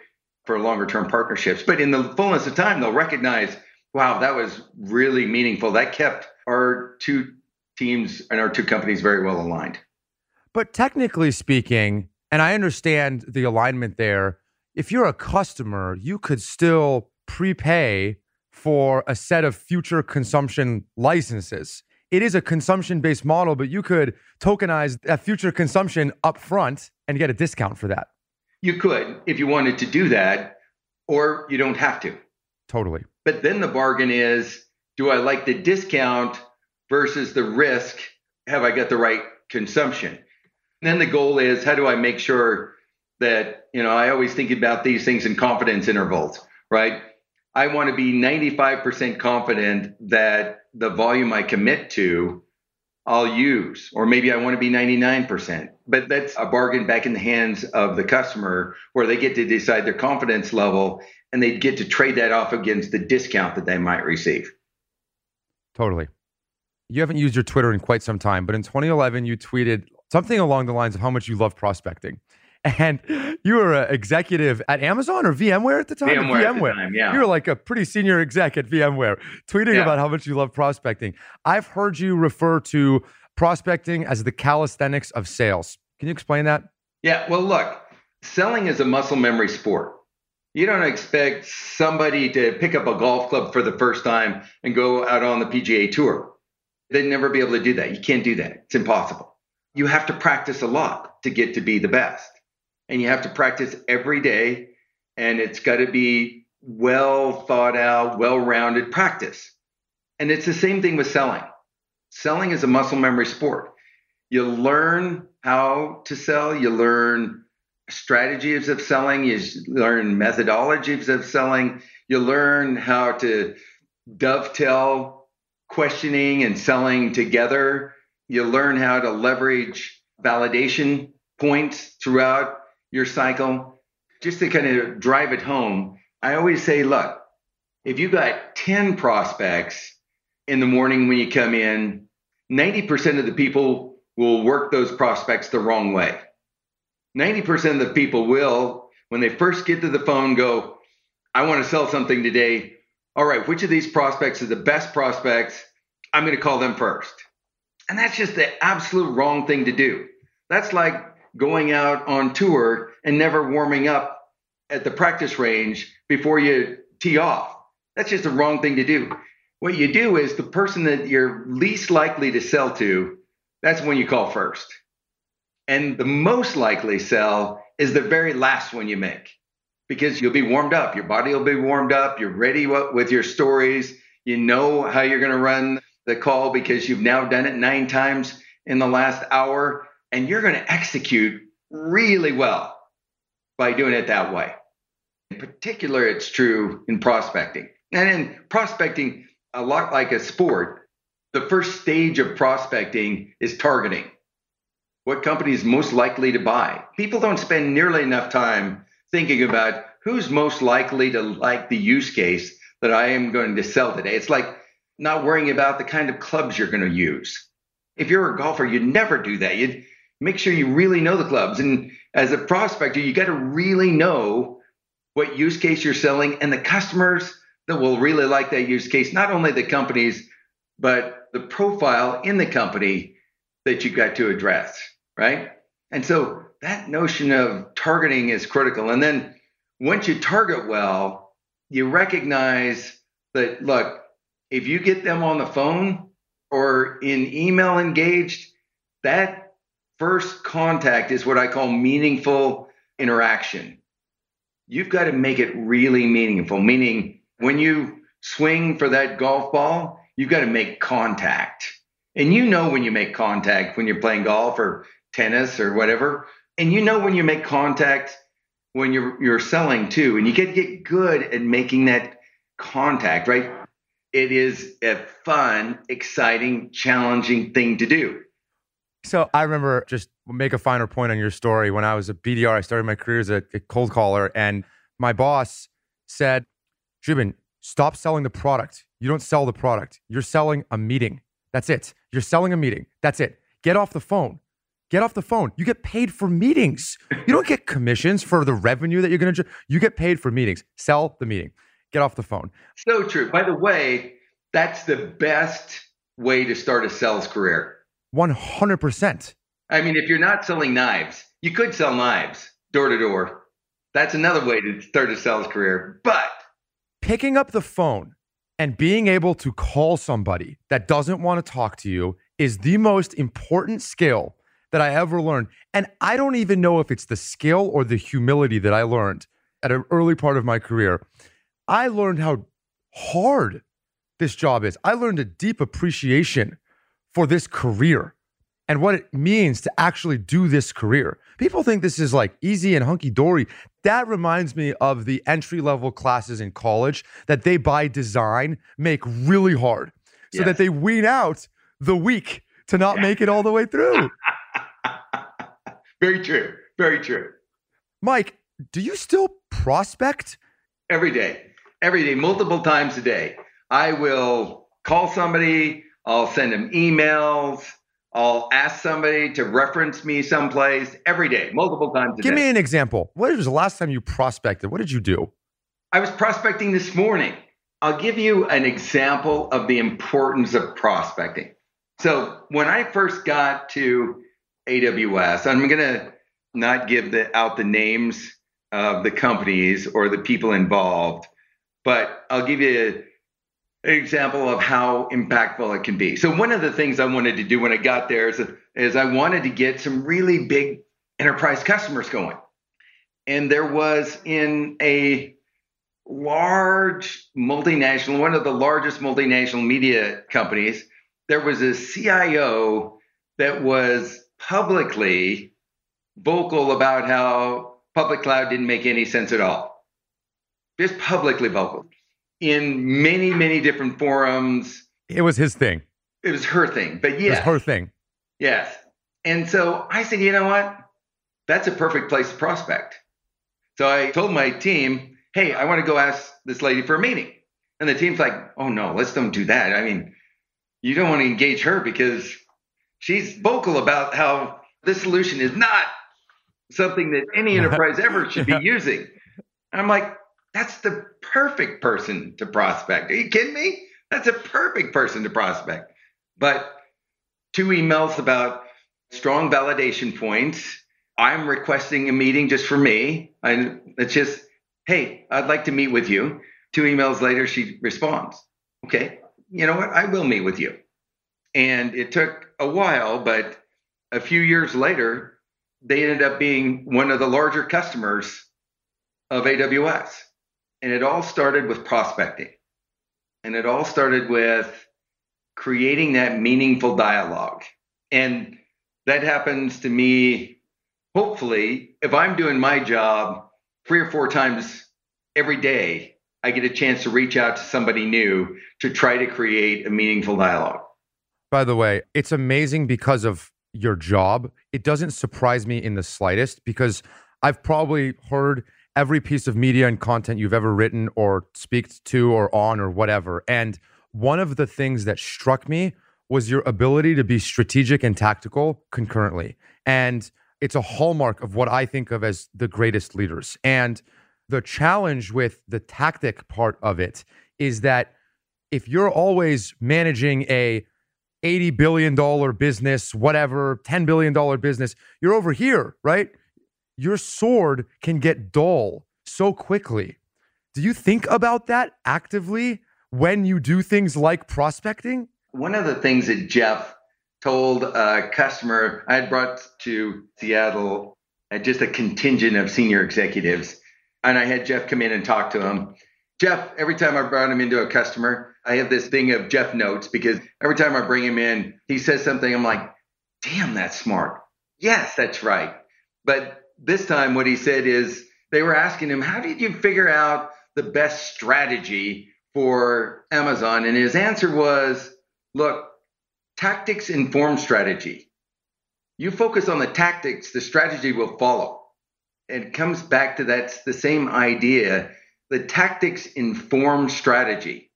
S1: for longer term partnerships. But in the fullness of time they'll recognize wow that was really meaningful. That kept our two teams and our two companies very well aligned.
S2: But technically speaking and i understand the alignment there if you're a customer you could still prepay for a set of future consumption licenses. It is a consumption based model, but you could tokenize that future consumption up front and get a discount for that.
S1: You could if you wanted to do that, or you don't have to.
S2: Totally.
S1: But then the bargain is do I like the discount versus the risk? Have I got the right consumption? And then the goal is how do I make sure that, you know, I always think about these things in confidence intervals, right? I want to be 95% confident that the volume I commit to, I'll use, or maybe I want to be 99%. But that's a bargain back in the hands of the customer where they get to decide their confidence level and they get to trade that off against the discount that they might receive.
S2: Totally. You haven't used your Twitter in quite some time, but in 2011, you tweeted something along the lines of how much you love prospecting. And you were an executive at Amazon or VMware at the time.
S1: VMware, VMware. Time, yeah.
S2: You were like a pretty senior exec at VMware, tweeting yeah. about how much you love prospecting. I've heard you refer to prospecting as the calisthenics of sales. Can you explain that?
S1: Yeah. Well, look, selling is a muscle memory sport. You don't expect somebody to pick up a golf club for the first time and go out on the PGA tour. They'd never be able to do that. You can't do that. It's impossible. You have to practice a lot to get to be the best. And you have to practice every day. And it's got to be well thought out, well rounded practice. And it's the same thing with selling. Selling is a muscle memory sport. You learn how to sell, you learn strategies of selling, you learn methodologies of selling, you learn how to dovetail questioning and selling together. You learn how to leverage validation points throughout your cycle. Just to kind of drive it home, I always say, look, if you got 10 prospects in the morning when you come in, 90% of the people will work those prospects the wrong way. 90% of the people will, when they first get to the phone, go, I want to sell something today. All right, which of these prospects are the best prospects? I'm going to call them first. And that's just the absolute wrong thing to do. That's like going out on tour and never warming up at the practice range before you tee off. That's just the wrong thing to do. What you do is the person that you're least likely to sell to, that's when you call first. And the most likely sell is the very last one you make because you'll be warmed up. Your body will be warmed up. You're ready with your stories. You know how you're going to run the call because you've now done it nine times in the last hour. And you're going to execute really well by doing it that way. In particular, it's true in prospecting. And in prospecting, a lot like a sport, the first stage of prospecting is targeting what company is most likely to buy. People don't spend nearly enough time thinking about who's most likely to like the use case that I am going to sell today. It's like not worrying about the kind of clubs you're going to use. If you're a golfer, you'd never do that. You'd make sure you really know the clubs. And as a prospector, you got to really know what use case you're selling and the customers that will really like that use case, not only the companies, but the profile in the company that you've got to address, right? And so that notion of targeting is critical. And then once you target well, you recognize that, look, if you get them on the phone or in email engaged, that first contact is what I call meaningful interaction. You've got to make it really meaningful, meaning when you swing for that golf ball, you've got to make contact and you know when you make contact when you're playing golf or tennis or whatever. And you know when you make contact when you're you're selling too. And you get get good at making that contact, right? It is a fun, exciting, challenging thing to do.
S2: So I remember just make a finer point on your story. When I was a BDR, I started my career as a, a cold caller, and my boss said, "Zubin, stop selling the product. You don't sell the product. You're selling a meeting. That's it. You're selling a meeting. That's it. Get off the phone. Get off the phone. You get paid for meetings. You don't get commissions for the revenue that you're going to. You get paid for meetings. Sell the meeting. Get off the phone.
S1: So true. By the way, that's the best way to start a sales career.
S2: 100%.
S1: I mean, if you're not selling knives, you could sell knives door to door. That's another way to start a sales career. But
S2: picking up the phone and being able to call somebody that doesn't want to talk to you is the most important skill that I ever learned. And I don't even know if it's the skill or the humility that I learned at an early part of my career. I learned how hard this job is. I learned a deep appreciation for this career and what it means to actually do this career. People think this is like easy and hunky dory. That reminds me of the entry level classes in college that they, by design, make really hard so yes. that they wean out the weak to not yeah. make it all the way through.
S1: Very true. Very true.
S2: Mike, do you still prospect?
S1: Every day. Every day, multiple times a day. I will call somebody, I'll send them emails, I'll ask somebody to reference me someplace every day, multiple times a
S2: Give
S1: day.
S2: me an example. What was the last time you prospected? What did you do?
S1: I was prospecting this morning. I'll give you an example of the importance of prospecting. So, when I first got to AWS, I'm going to not give the, out the names of the companies or the people involved, but I'll give you example of how impactful it can be. So, one of the things I wanted to do when I got there is, is I wanted to get some really big enterprise customers going. And there was in a large multinational, one of the largest multinational media companies, there was a CIO that was publicly vocal about how public cloud didn't make any sense at all. Just publicly vocal in many, many different forums.
S2: It was his thing.
S1: It was her thing, but
S2: It
S1: yeah.
S2: was her thing.
S1: Yes. And so I said, you know what? That's a perfect place to prospect. So I told my team, hey, I want to go ask this lady for a meeting. And the team's like, oh no, let's don't do that. I mean, you don't want to engage her because she's vocal about how this solution is not something that any enterprise ever should be using. And I'm like, that's the perfect person to prospect. Are you kidding me? That's a perfect person to prospect. But two emails about strong validation points. I'm requesting a meeting just for me. And it's just, hey, I'd like to meet with you. Two emails later, she responds, okay, you know what? I will meet with you. And it took a while, but a few years later, they ended up being one of the larger customers of AWS. And it all started with prospecting. And it all started with creating that meaningful dialogue. And that happens to me, hopefully, if I'm doing my job three or four times every day, I get a chance to reach out to somebody new to try to create a meaningful dialogue.
S2: By the way, it's amazing because of your job. It doesn't surprise me in the slightest because I've probably heard every piece of media and content you've ever written or speak to or on or whatever. And one of the things that struck me was your ability to be strategic and tactical concurrently. And it's a hallmark of what I think of as the greatest leaders. And the challenge with the tactic part of it is that if you're always managing a 80 billion dollar business, whatever, 10 billion dollar business, you're over here, right? Your sword can get dull so quickly. Do you think about that actively when you do things like prospecting?
S1: One of the things that Jeff told a customer I had brought to Seattle, uh, just a contingent of senior executives, and I had Jeff come in and talk to him. Jeff, every time I brought him into a customer, I have this thing of Jeff notes because every time I bring him in, he says something. I'm like, damn, that's smart. Yes, that's right. But this time, what he said is they were asking him, how did you figure out the best strategy for Amazon? And his answer was, look, tactics inform strategy. You focus on the tactics, the strategy will follow. It comes back to that's the same idea. The tactics inform strategy.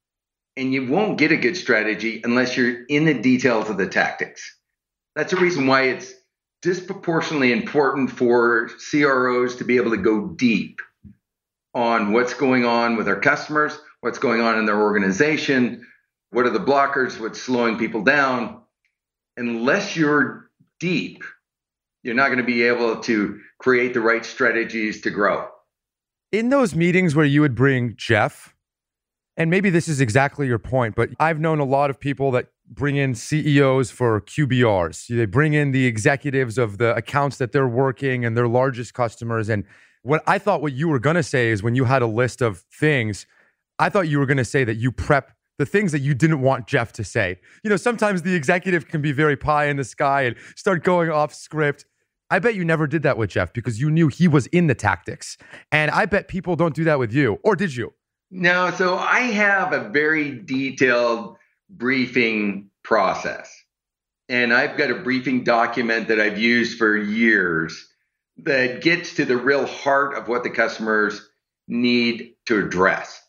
S1: And you won't get a good strategy unless you're in the details of the tactics. That's the reason why it's disproportionately important for CROs to be able to go deep on what's going on with our customers, what's going on in their organization, what are the blockers, what's slowing people down. Unless you're deep, you're not going to be able to create the right strategies to grow.
S2: In those meetings where you would bring Jeff, and maybe this is exactly your point, but I've known a lot of people that bring in CEOs for QBRs. They bring in the executives of the accounts that they're working and their largest customers. And what I thought what you were going to say is when you had a list of things, I thought you were going to say that you prep the things that you didn't want Jeff to say. You know, sometimes the executive can be very pie in the sky and start going off script. I bet you never did that with Jeff because you knew he was in the tactics. And I bet people don't do that with you. Or did you?
S1: No, so I have a very detailed briefing process. And I've got a briefing document that I've used for years that gets to the real heart of what the customers need to address.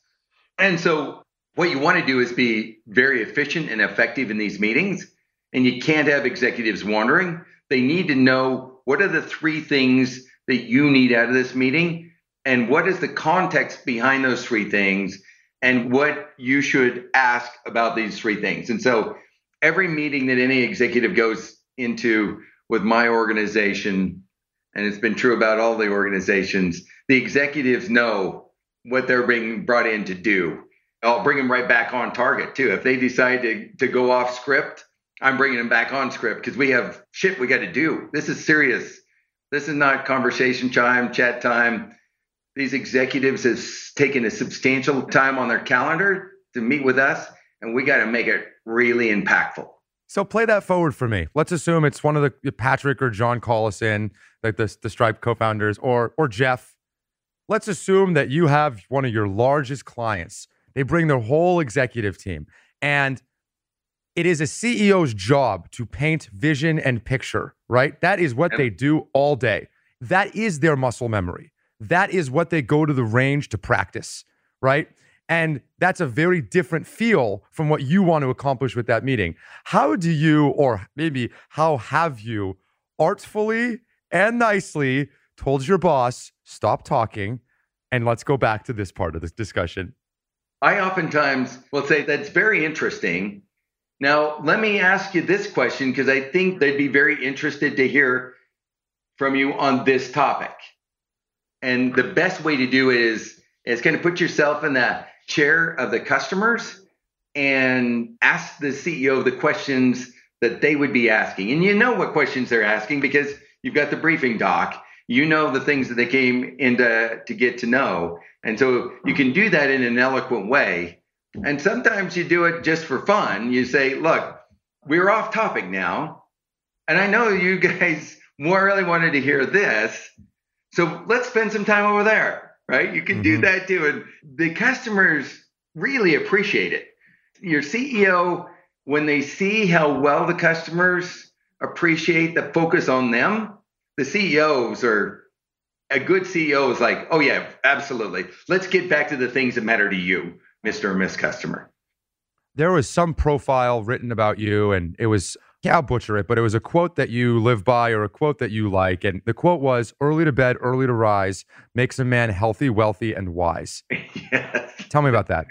S1: And so, what you want to do is be very efficient and effective in these meetings. And you can't have executives wondering. They need to know what are the three things that you need out of this meeting and what is the context behind those three things and what you should ask about these three things. And so every meeting that any executive goes into with my organization, and it's been true about all the organizations, the executives know what they're being brought in to do. I'll bring them right back on target too. If they decide to, to go off script, I'm bringing them back on script because we have shit we got to do. This is serious. This is not conversation time, chat time. These executives have taken a substantial time on their calendar to meet with us, and we got to make it really impactful.
S2: So play that forward for me. Let's assume it's one of the Patrick or John Collison, like the, the Stripe co-founders, or or Jeff. Let's assume that you have one of your largest clients. They bring their whole executive team, and it is a CEO's job to paint vision and picture, right? That is what yep. they do all day. That is their muscle memory. That is what they go to the range to practice, right? And that's a very different feel from what you want to accomplish with that meeting. How do you, or maybe how have you, artfully and nicely told your boss, stop talking and let's go back to this part of this discussion?
S1: I oftentimes will say that's very interesting. Now, let me ask you this question because I think they'd be very interested to hear from you on this topic. And the best way to do it is is kind of put yourself in the chair of the customers and ask the CEO the questions that they would be asking. And you know what questions they're asking because you've got the briefing doc. You know the things that they came in to, to get to know. And so you can do that in an eloquent way. And sometimes you do it just for fun. You say, look, we're off topic now. And I know you guys more really wanted to hear this. So let's spend some time over there right? You can mm-hmm. do that too. And the customers really appreciate it. Your CEO, when they see how well the customers appreciate the focus on them, the CEOs are a good CEO is like, oh yeah, absolutely. Let's get back to the things that matter to you, Mr. or Miss Customer.
S2: There was some profile written about you, and it was I'll butcher it, but it was a quote that you live by or a quote that you like. And the quote was early to bed, early to rise makes a man healthy, wealthy, and wise. Yes. Tell me about that.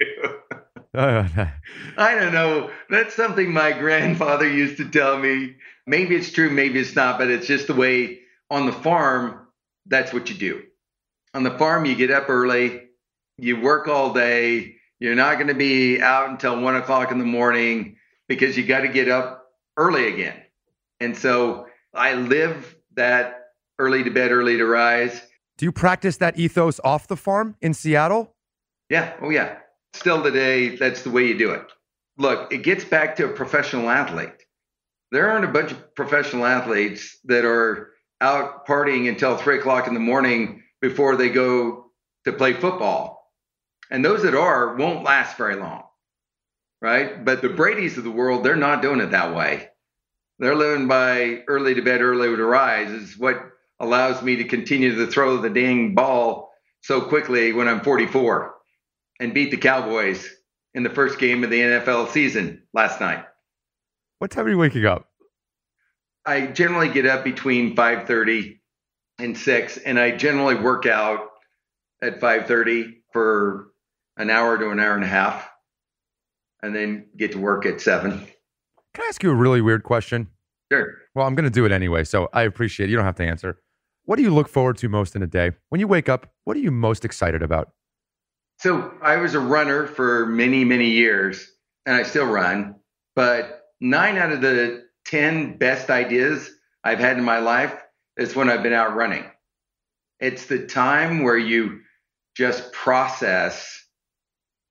S1: I don't know. That's something my grandfather used to tell me. Maybe it's true, maybe it's not, but it's just the way on the farm, that's what you do. On the farm, you get up early, you work all day, you're not going to be out until one o'clock in the morning because you got to get up early again. And so I live that early to bed, early to rise.
S2: Do you practice that ethos off the farm in Seattle?
S1: Yeah. Oh, yeah. Still today, that's the way you do it. Look, it gets back to a professional athlete. There aren't a bunch of professional athletes that are out partying until three o'clock in the morning before they go to play football. And those that are won't last very long right? But the Brady's of the world, they're not doing it that way. They're living by early to bed, early to rise is what allows me to continue to throw the dang ball so quickly when I'm 44 and beat the Cowboys in the first game of the NFL season last night.
S2: What time are you waking up?
S1: I generally get up between 5:30 and 6 and I generally work out at 5:30 for an hour to an hour and a half and then get to work at seven.
S2: Can I ask you a really weird question?
S1: Sure.
S2: Well, I'm going to do it anyway, so I appreciate it. You don't have to answer. What do you look forward to most in a day? When you wake up, what are you most excited about?
S1: So, I was a runner for many, many years, and I still run, but nine out of the 10 best ideas I've had in my life is when I've been out running. It's the time where you just process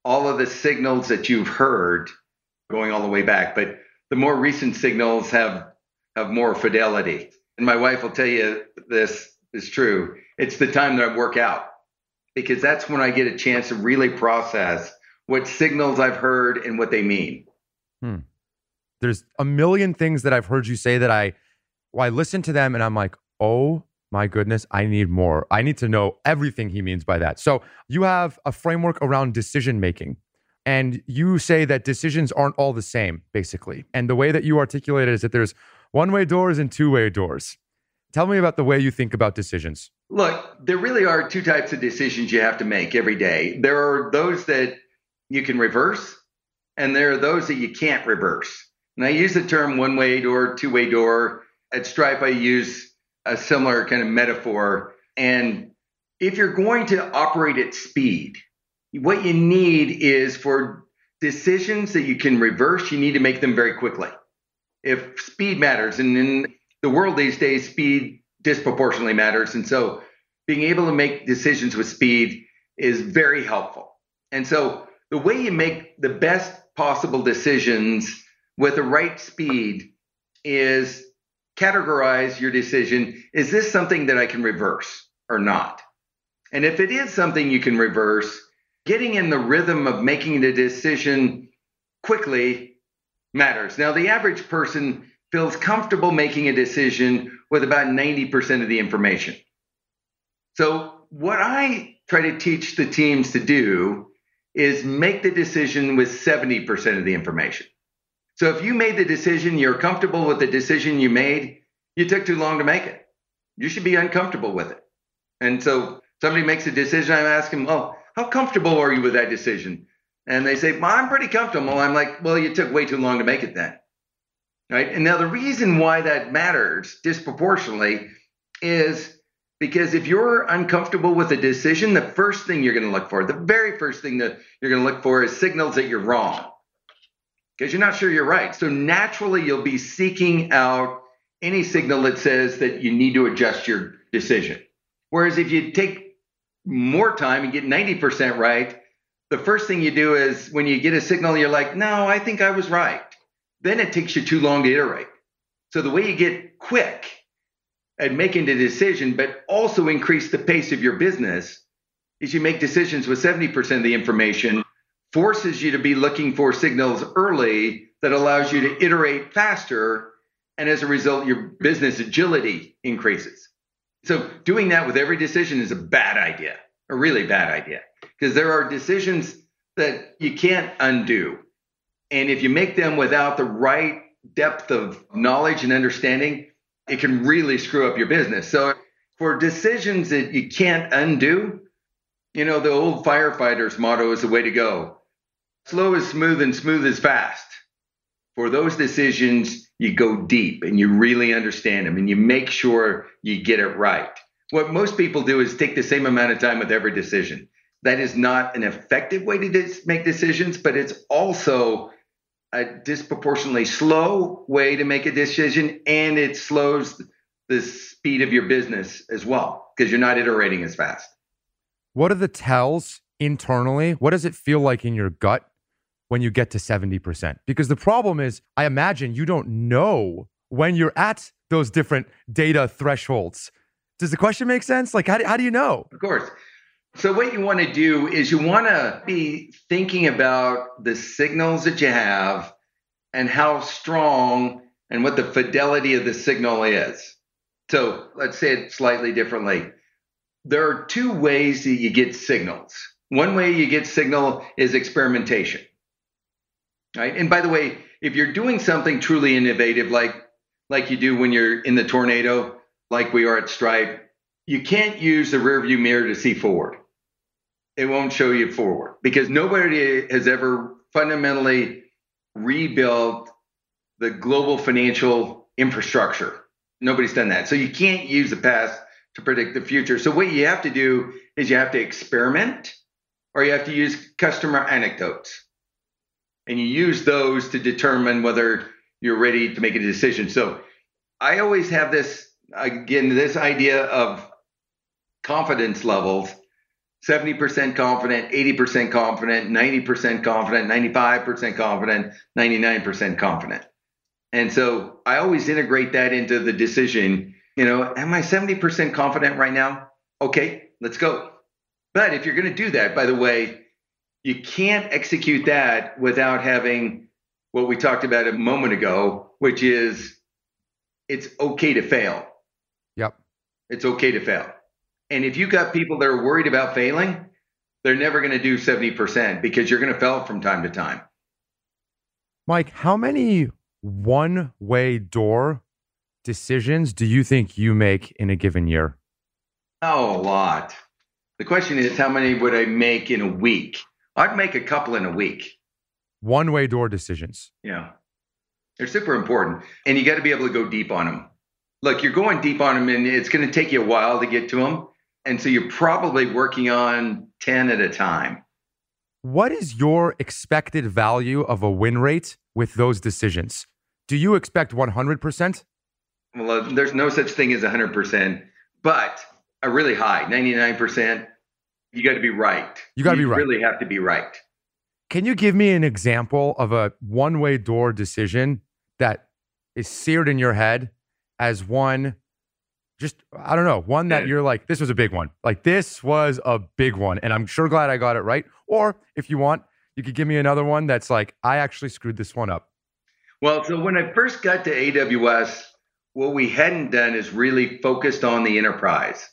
S1: all of the signals that you've heard going all the way back, but the more recent signals have have more fidelity. And my wife will tell you this is true. It's the time that I work out because that's when I get a chance to really process what signals I've heard and what they mean. Hmm.
S2: There's a million things that I've heard you say that I, well, I listen to them and I'm like, oh my goodness, I need more. I need to know everything he means by that. So you have a framework around decision making. And you say that decisions aren't all the same, basically. And the way that you articulate it is that there's one way doors and two way doors. Tell me about the way you think about decisions.
S1: Look, there really are two types of decisions you have to make every day. There are those that you can reverse, and there are those that you can't reverse. And I use the term one way door, two way door. At Stripe, I use a similar kind of metaphor. And if you're going to operate at speed, what you need is for decisions that you can reverse, you need to make them very quickly. If speed matters, and in the world these days, speed disproportionately matters. And so being able to make decisions with speed is very helpful. And so the way you make the best possible decisions with the right speed is categorize your decision. Is this something that I can reverse or not? And if it is something you can reverse, getting in the rhythm of making the decision quickly matters. Now, the average person feels comfortable making a decision with about 90% of the information. So, what I try to teach the teams to do is make the decision with 70% of the information. So, if you made the decision, you're comfortable with the decision you made, you took too long to make it. You should be uncomfortable with it. And so, somebody makes a decision, I'm asking, well, how comfortable are you with that decision? And they say, well, I'm pretty comfortable. I'm like, well, you took way too long to make it then. Right. And now the reason why that matters disproportionately is because if you're uncomfortable with a decision, the first thing you're going to look for, the very first thing that you're going to look for is signals that you're wrong because you're not sure you're right. So naturally, you'll be seeking out any signal that says that you need to adjust your decision. Whereas if you take more time and get 90% right, the first thing you do is when you get a signal, you're like, no, I think I was right. Then it takes you too long to iterate. So the way you get quick at making the decision, but also increase the pace of your business, is you make decisions with 70% of the information, forces you to be looking for signals early that allows you to iterate faster. And as a result, your business agility increases. So doing that with every decision is a bad idea, a really bad idea, because there are decisions that you can't undo. And if you make them without the right depth of knowledge and understanding, it can really screw up your business. So for decisions that you can't undo, you know, the old firefighters motto is the way to go. Slow is smooth and smooth is fast. For those decisions, you go deep and you really understand them and you make sure you get it right. What most people do is take the same amount of time with every decision. That is not an effective way to dis- make decisions, but it's also a disproportionately slow way to make a decision and it slows the speed of your business as well because you're not iterating as fast.
S2: What are the tells internally? What does it feel like in your gut when you get to 70%? Because the problem is, I imagine you don't know when you're at those different data thresholds. Does the question make sense? Like, how do, how do you know?
S1: Of course. So, what you want to do is you want to be thinking about the signals that you have and how strong and what the fidelity of the signal is. So, let's say it slightly differently. There are two ways that you get signals. One way you get signal is experimentation. Right? And by the way, if you're doing something truly innovative like like you do when you're in the tornado, like we are at Stripe, you can't use the rearview mirror to see forward it won't show you forward because nobody has ever fundamentally rebuilt the global financial infrastructure. Nobody's done that. So you can't use the past to predict the future. So what you have to do is you have to experiment or you have to use customer anecdotes. And you use those to determine whether you're ready to make a decision. So I always have this again this idea of confidence levels 70% confident, 80% confident, 90% confident, 95% confident, 99% confident. And so I always integrate that into the decision. You know, am I 70% confident right now? Okay, let's go. But if you're going to do that, by the way, you can't execute that without having what we talked about a moment ago, which is it's okay to fail.
S2: Yep.
S1: It's okay to fail. And if you got people that are worried about failing, they're never going to do 70% because you're going to fail from time to time.
S2: Mike, how many one way door decisions do you think you make in a given year?
S1: Oh, a lot. The question is, how many would I make in a week? I'd make a couple in a week.
S2: One way door decisions.
S1: Yeah. They're super important. And you got to be able to go deep on them. Look, you're going deep on them, and it's going to take you a while to get to them. And so you're probably working on 10 at a time.
S2: What is your expected value of a win rate with those decisions? Do you expect 100%?
S1: Well, there's no such thing as 100%, but a really high, 99%. You got to be right.
S2: You got to be right.
S1: really have to be right.
S2: Can you give me an example of a one way door decision that is seared in your head as one just I don't know, one that you're like, this was a big one. Like this was a big one. And I'm sure glad I got it right. Or if you want, you could give me another one that's like, I actually screwed this one up.
S1: Well, so when I first got to AWS, what we hadn't done is really focused on the enterprise.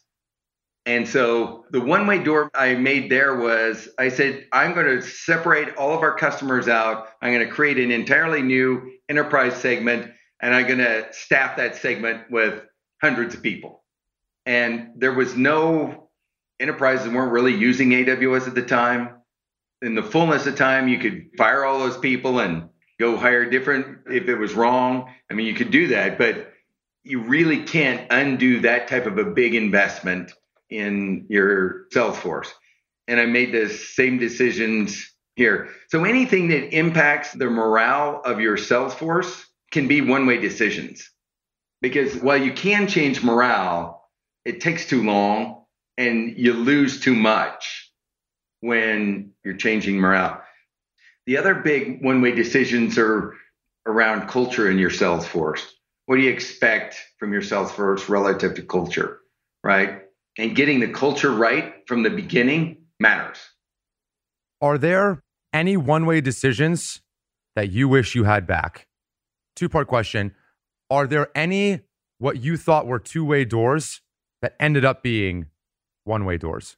S1: And so the one way door I made there was I said, I'm going to separate all of our customers out. I'm going to create an entirely new enterprise segment, and I'm going to staff that segment with hundreds of people. And there was no enterprises weren't really using AWS at the time. In the fullness of time, you could fire all those people and go hire different if it was wrong. I mean, you could do that, but you really can't undo that type of a big investment in your sales force. And I made the same decisions here. So anything that impacts the morale of your sales force can be one way decisions because while you can change morale, it takes too long and you lose too much when you're changing morale. The other big one way decisions are around culture in your sales force. What do you expect from your sales force relative to culture, right? And getting the culture right from the beginning matters.
S2: Are there any one way decisions that you wish you had back? Two part question are there any what you thought were two way doors that ended up being one way doors?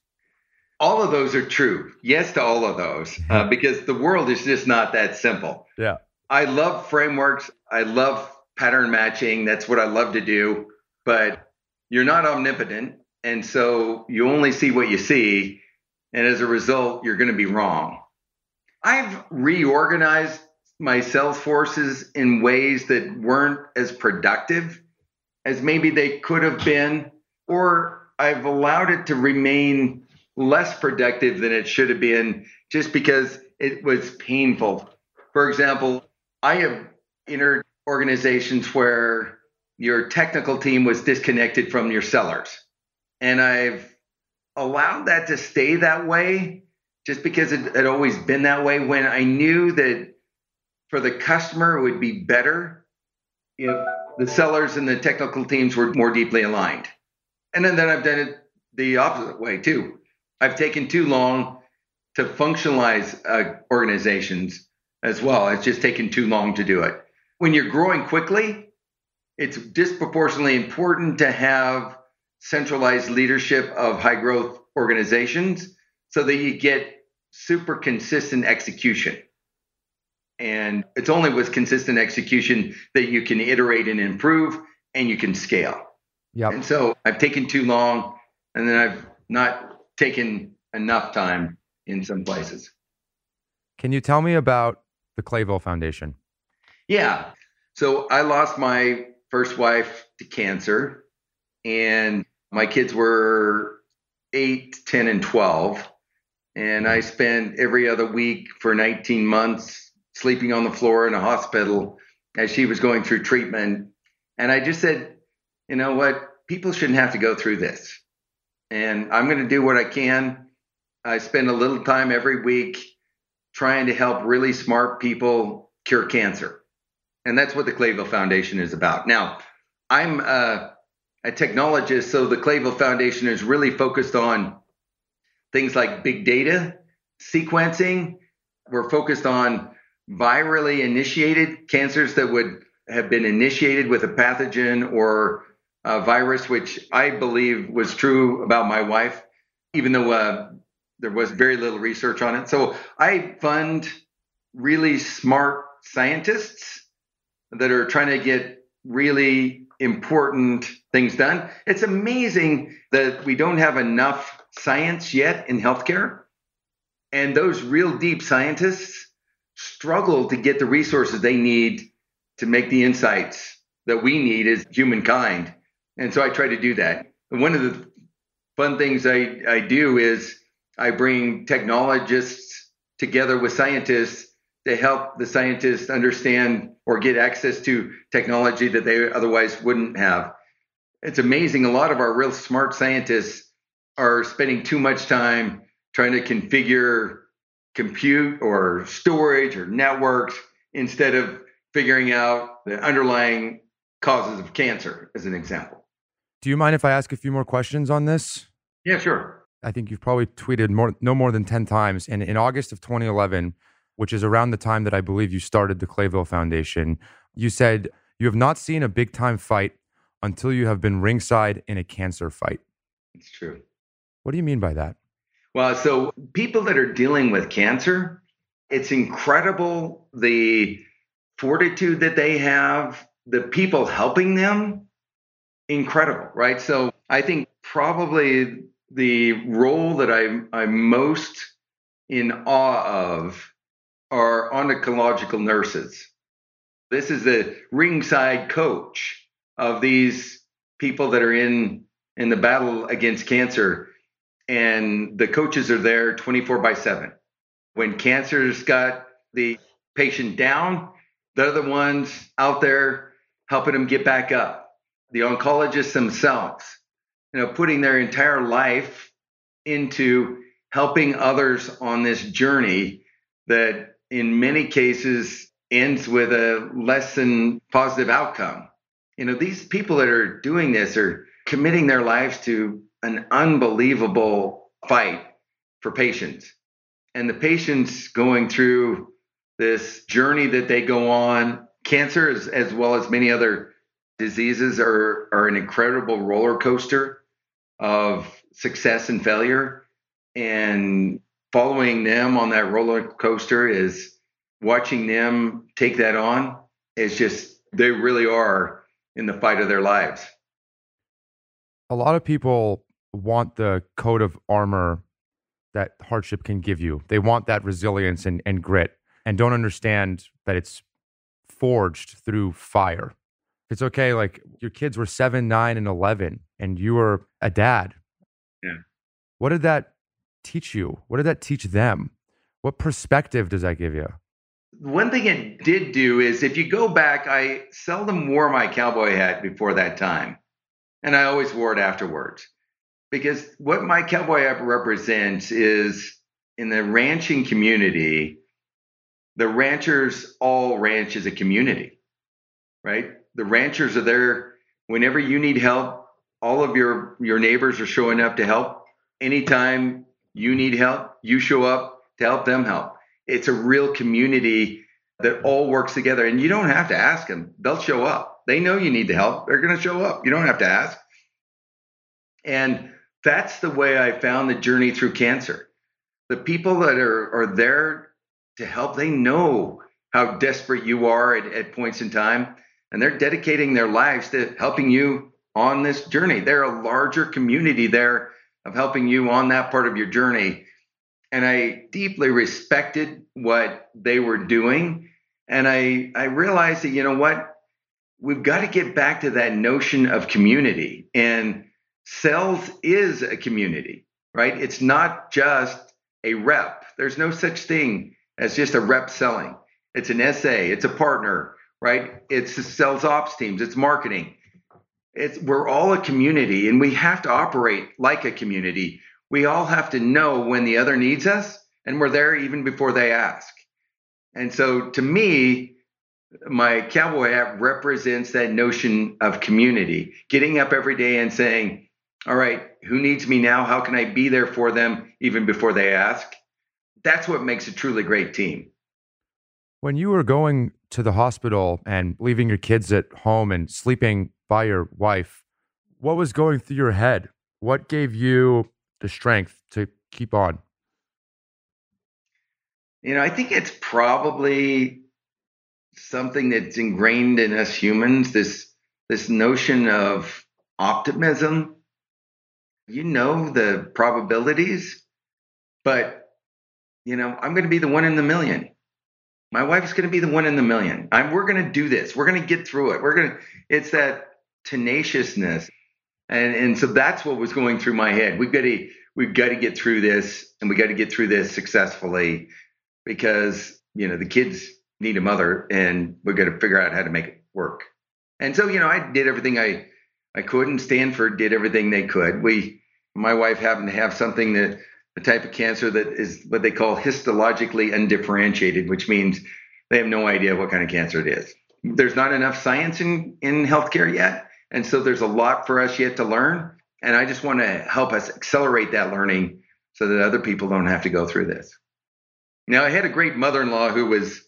S1: All of those are true. Yes to all of those, uh, because the world is just not that simple.
S2: Yeah.
S1: I love frameworks. I love pattern matching. That's what I love to do. But you're not omnipotent. And so you only see what you see. And as a result, you're going to be wrong. I've reorganized my sales forces in ways that weren't as productive as maybe they could have been, or I've allowed it to remain less productive than it should have been just because it was painful. For example, I have entered organizations where your technical team was disconnected from your sellers. And I've allowed that to stay that way just because it had always been that way when I knew that for the customer, it would be better if the sellers and the technical teams were more deeply aligned. And then, then I've done it the opposite way too. I've taken too long to functionalize uh, organizations as well. It's just taken too long to do it. When you're growing quickly, it's disproportionately important to have centralized leadership of high growth organizations so that you get super consistent execution. And it's only with consistent execution that you can iterate and improve and you can scale.
S2: Yep.
S1: And so I've taken too long and then I've not taken enough time in some places.
S2: Can you tell me about the Clayville Foundation?
S1: Yeah. So I lost my first wife to cancer and my kids were 8, 10 and 12 and I spent every other week for 19 months sleeping on the floor in a hospital as she was going through treatment. And I just said, you know what? People shouldn't have to go through this. And I'm going to do what I can. I spend a little time every week trying to help really smart people cure cancer. And that's what the Clayville Foundation is about. Now, I'm a, a technologist, so the Clayville Foundation is really focused on things like big data, sequencing. We're focused on virally initiated cancers that would have been initiated with a pathogen or a virus, which I believe was true about my wife, even though uh, There was very little research on it. So I fund really smart scientists that are trying to get really important things done. It's amazing that we don't have enough science yet in healthcare. And those real deep scientists struggle to get the resources they need to make the insights that we need as humankind. And so I try to do that. And one of the fun things I, I do is I bring technologists together with scientists to help the scientists understand or get access to technology that they otherwise wouldn't have. It's amazing. A lot of our real smart scientists are spending too much time trying to configure compute or storage or networks instead of figuring out the underlying causes of cancer, as an example.
S2: Do you mind if I ask a few more questions on this?
S1: Yeah, sure.
S2: I think you've probably tweeted more, no more than 10 times. And in August of 2011, which is around the time that I believe you started the Clayville Foundation, you said, You have not seen a big time fight until you have been ringside in a cancer fight.
S1: It's true.
S2: What do you mean by that?
S1: Well, so people that are dealing with cancer, it's incredible the fortitude that they have, the people helping them, incredible, right? So I think probably the role that I'm, I'm most in awe of are oncological nurses. This is the ringside coach of these people that are in in the battle against cancer. And the coaches are there 24 by 7 when cancer's got the patient down they're the ones out there helping them get back up. The oncologists themselves you know putting their entire life into helping others on this journey that in many cases ends with a less than positive outcome you know these people that are doing this are committing their lives to an unbelievable fight for patients. And the patients going through this journey that they go on, cancer as, as well as many other diseases are, are an incredible roller coaster of success and failure. And following them on that roller coaster is watching them take that on. It's just, they really are in the fight of their lives.
S2: A lot of people want the coat of armor that hardship can give you. They want that resilience and, and grit and don't understand that it's forged through fire. It's okay, like your kids were seven, nine, and 11, and you were a dad.
S1: Yeah.
S2: What did that teach you? What did that teach them? What perspective does that give you?
S1: One thing it did do is if you go back, I seldom wore my cowboy hat before that time, and I always wore it afterwards because what my cowboy app represents is in the ranching community, the ranchers all ranch as a community, right? The ranchers are there whenever you need help. All of your your neighbors are showing up to help. Anytime you need help, you show up to help them help. It's a real community that all works together, and you don't have to ask them; they'll show up. They know you need the help; they're going to show up. You don't have to ask. And that's the way I found the journey through cancer. The people that are, are there to help, they know how desperate you are at, at points in time, and they're dedicating their lives to helping you on this journey. They're a larger community there of helping you on that part of your journey. And I deeply respected what they were doing. And I, I realized that, you know what? We've got to get back to that notion of community. And sales is a community, right? It's not just a rep. There's no such thing as just a rep selling. It's an SA, it's a partner, right? It's the sales ops teams, it's marketing. It's we're all a community and we have to operate like a community. We all have to know when the other needs us and we're there even before they ask. And so to me, my cowboy app represents that notion of community, getting up every day and saying, all right, who needs me now? How can I be there for them even before they ask? That's what makes a truly great team.
S2: When you were going to the hospital and leaving your kids at home and sleeping by your wife, what was going through your head? What gave you the strength to keep on?
S1: You know, I think it's probably something that's ingrained in us humans this this notion of optimism. You know the probabilities, but you know, I'm going to be the one in the million. My wife's going to be the one in the million. I'm, we're going to do this. We're going to get through it. We're going to, it's that tenaciousness. And, and so that's what was going through my head. We've got to, we've got to get through this and we got to get through this successfully because, you know, the kids need a mother and we've got to figure out how to make it work. And so, you know, I did everything I, I could and Stanford did everything they could. We, my wife happened to have something that a type of cancer that is what they call histologically undifferentiated, which means they have no idea what kind of cancer it is. There's not enough science in, in healthcare yet. And so there's a lot for us yet to learn. And I just want to help us accelerate that learning so that other people don't have to go through this. Now, I had a great mother in law who was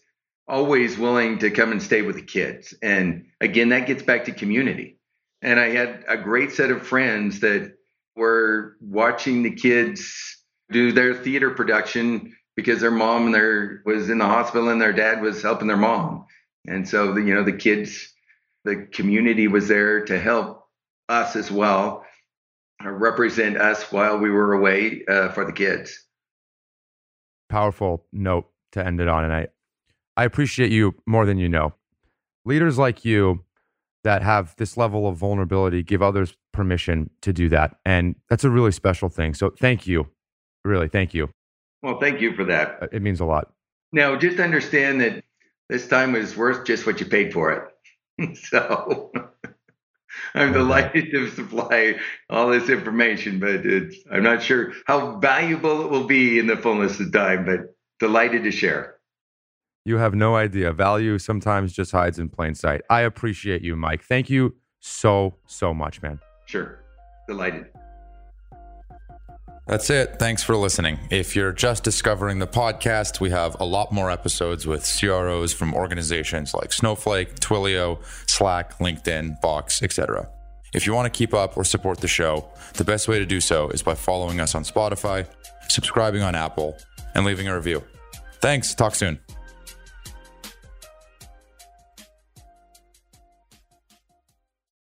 S1: always willing to come and stay with the kids. And again, that gets back to community. And I had a great set of friends that were watching the kids do their theater production because their mom and their was in the hospital and their dad was helping their mom. And so the, you know the kids, the community was there to help us as well, uh, represent us while we were away uh, for the kids.
S2: Powerful note to end it on, and I I appreciate you more than you know. Leaders like you that have this level of vulnerability give others permission to do that, and that's a really special thing. So thank you Really, thank you.
S1: Well, thank you for that.
S2: Uh, it means a lot.
S1: Now, just understand that this time was worth just what you paid for it. so I'm delighted to supply all this information, but I'm not sure how valuable it will be in the fullness of time, but delighted to share.
S2: You have no idea. Value sometimes just hides in plain sight. I appreciate you, Mike. Thank you so, so much, man.
S1: Sure. Delighted.
S2: That's it. Thanks for listening. If you're just discovering the podcast, we have a lot more episodes with CROs from organizations like Snowflake, Twilio, Slack, LinkedIn, Box, etc. If you want to keep up or support the show, the best way to do so is by following us on Spotify, subscribing on Apple, and leaving a review. Thanks. Talk soon.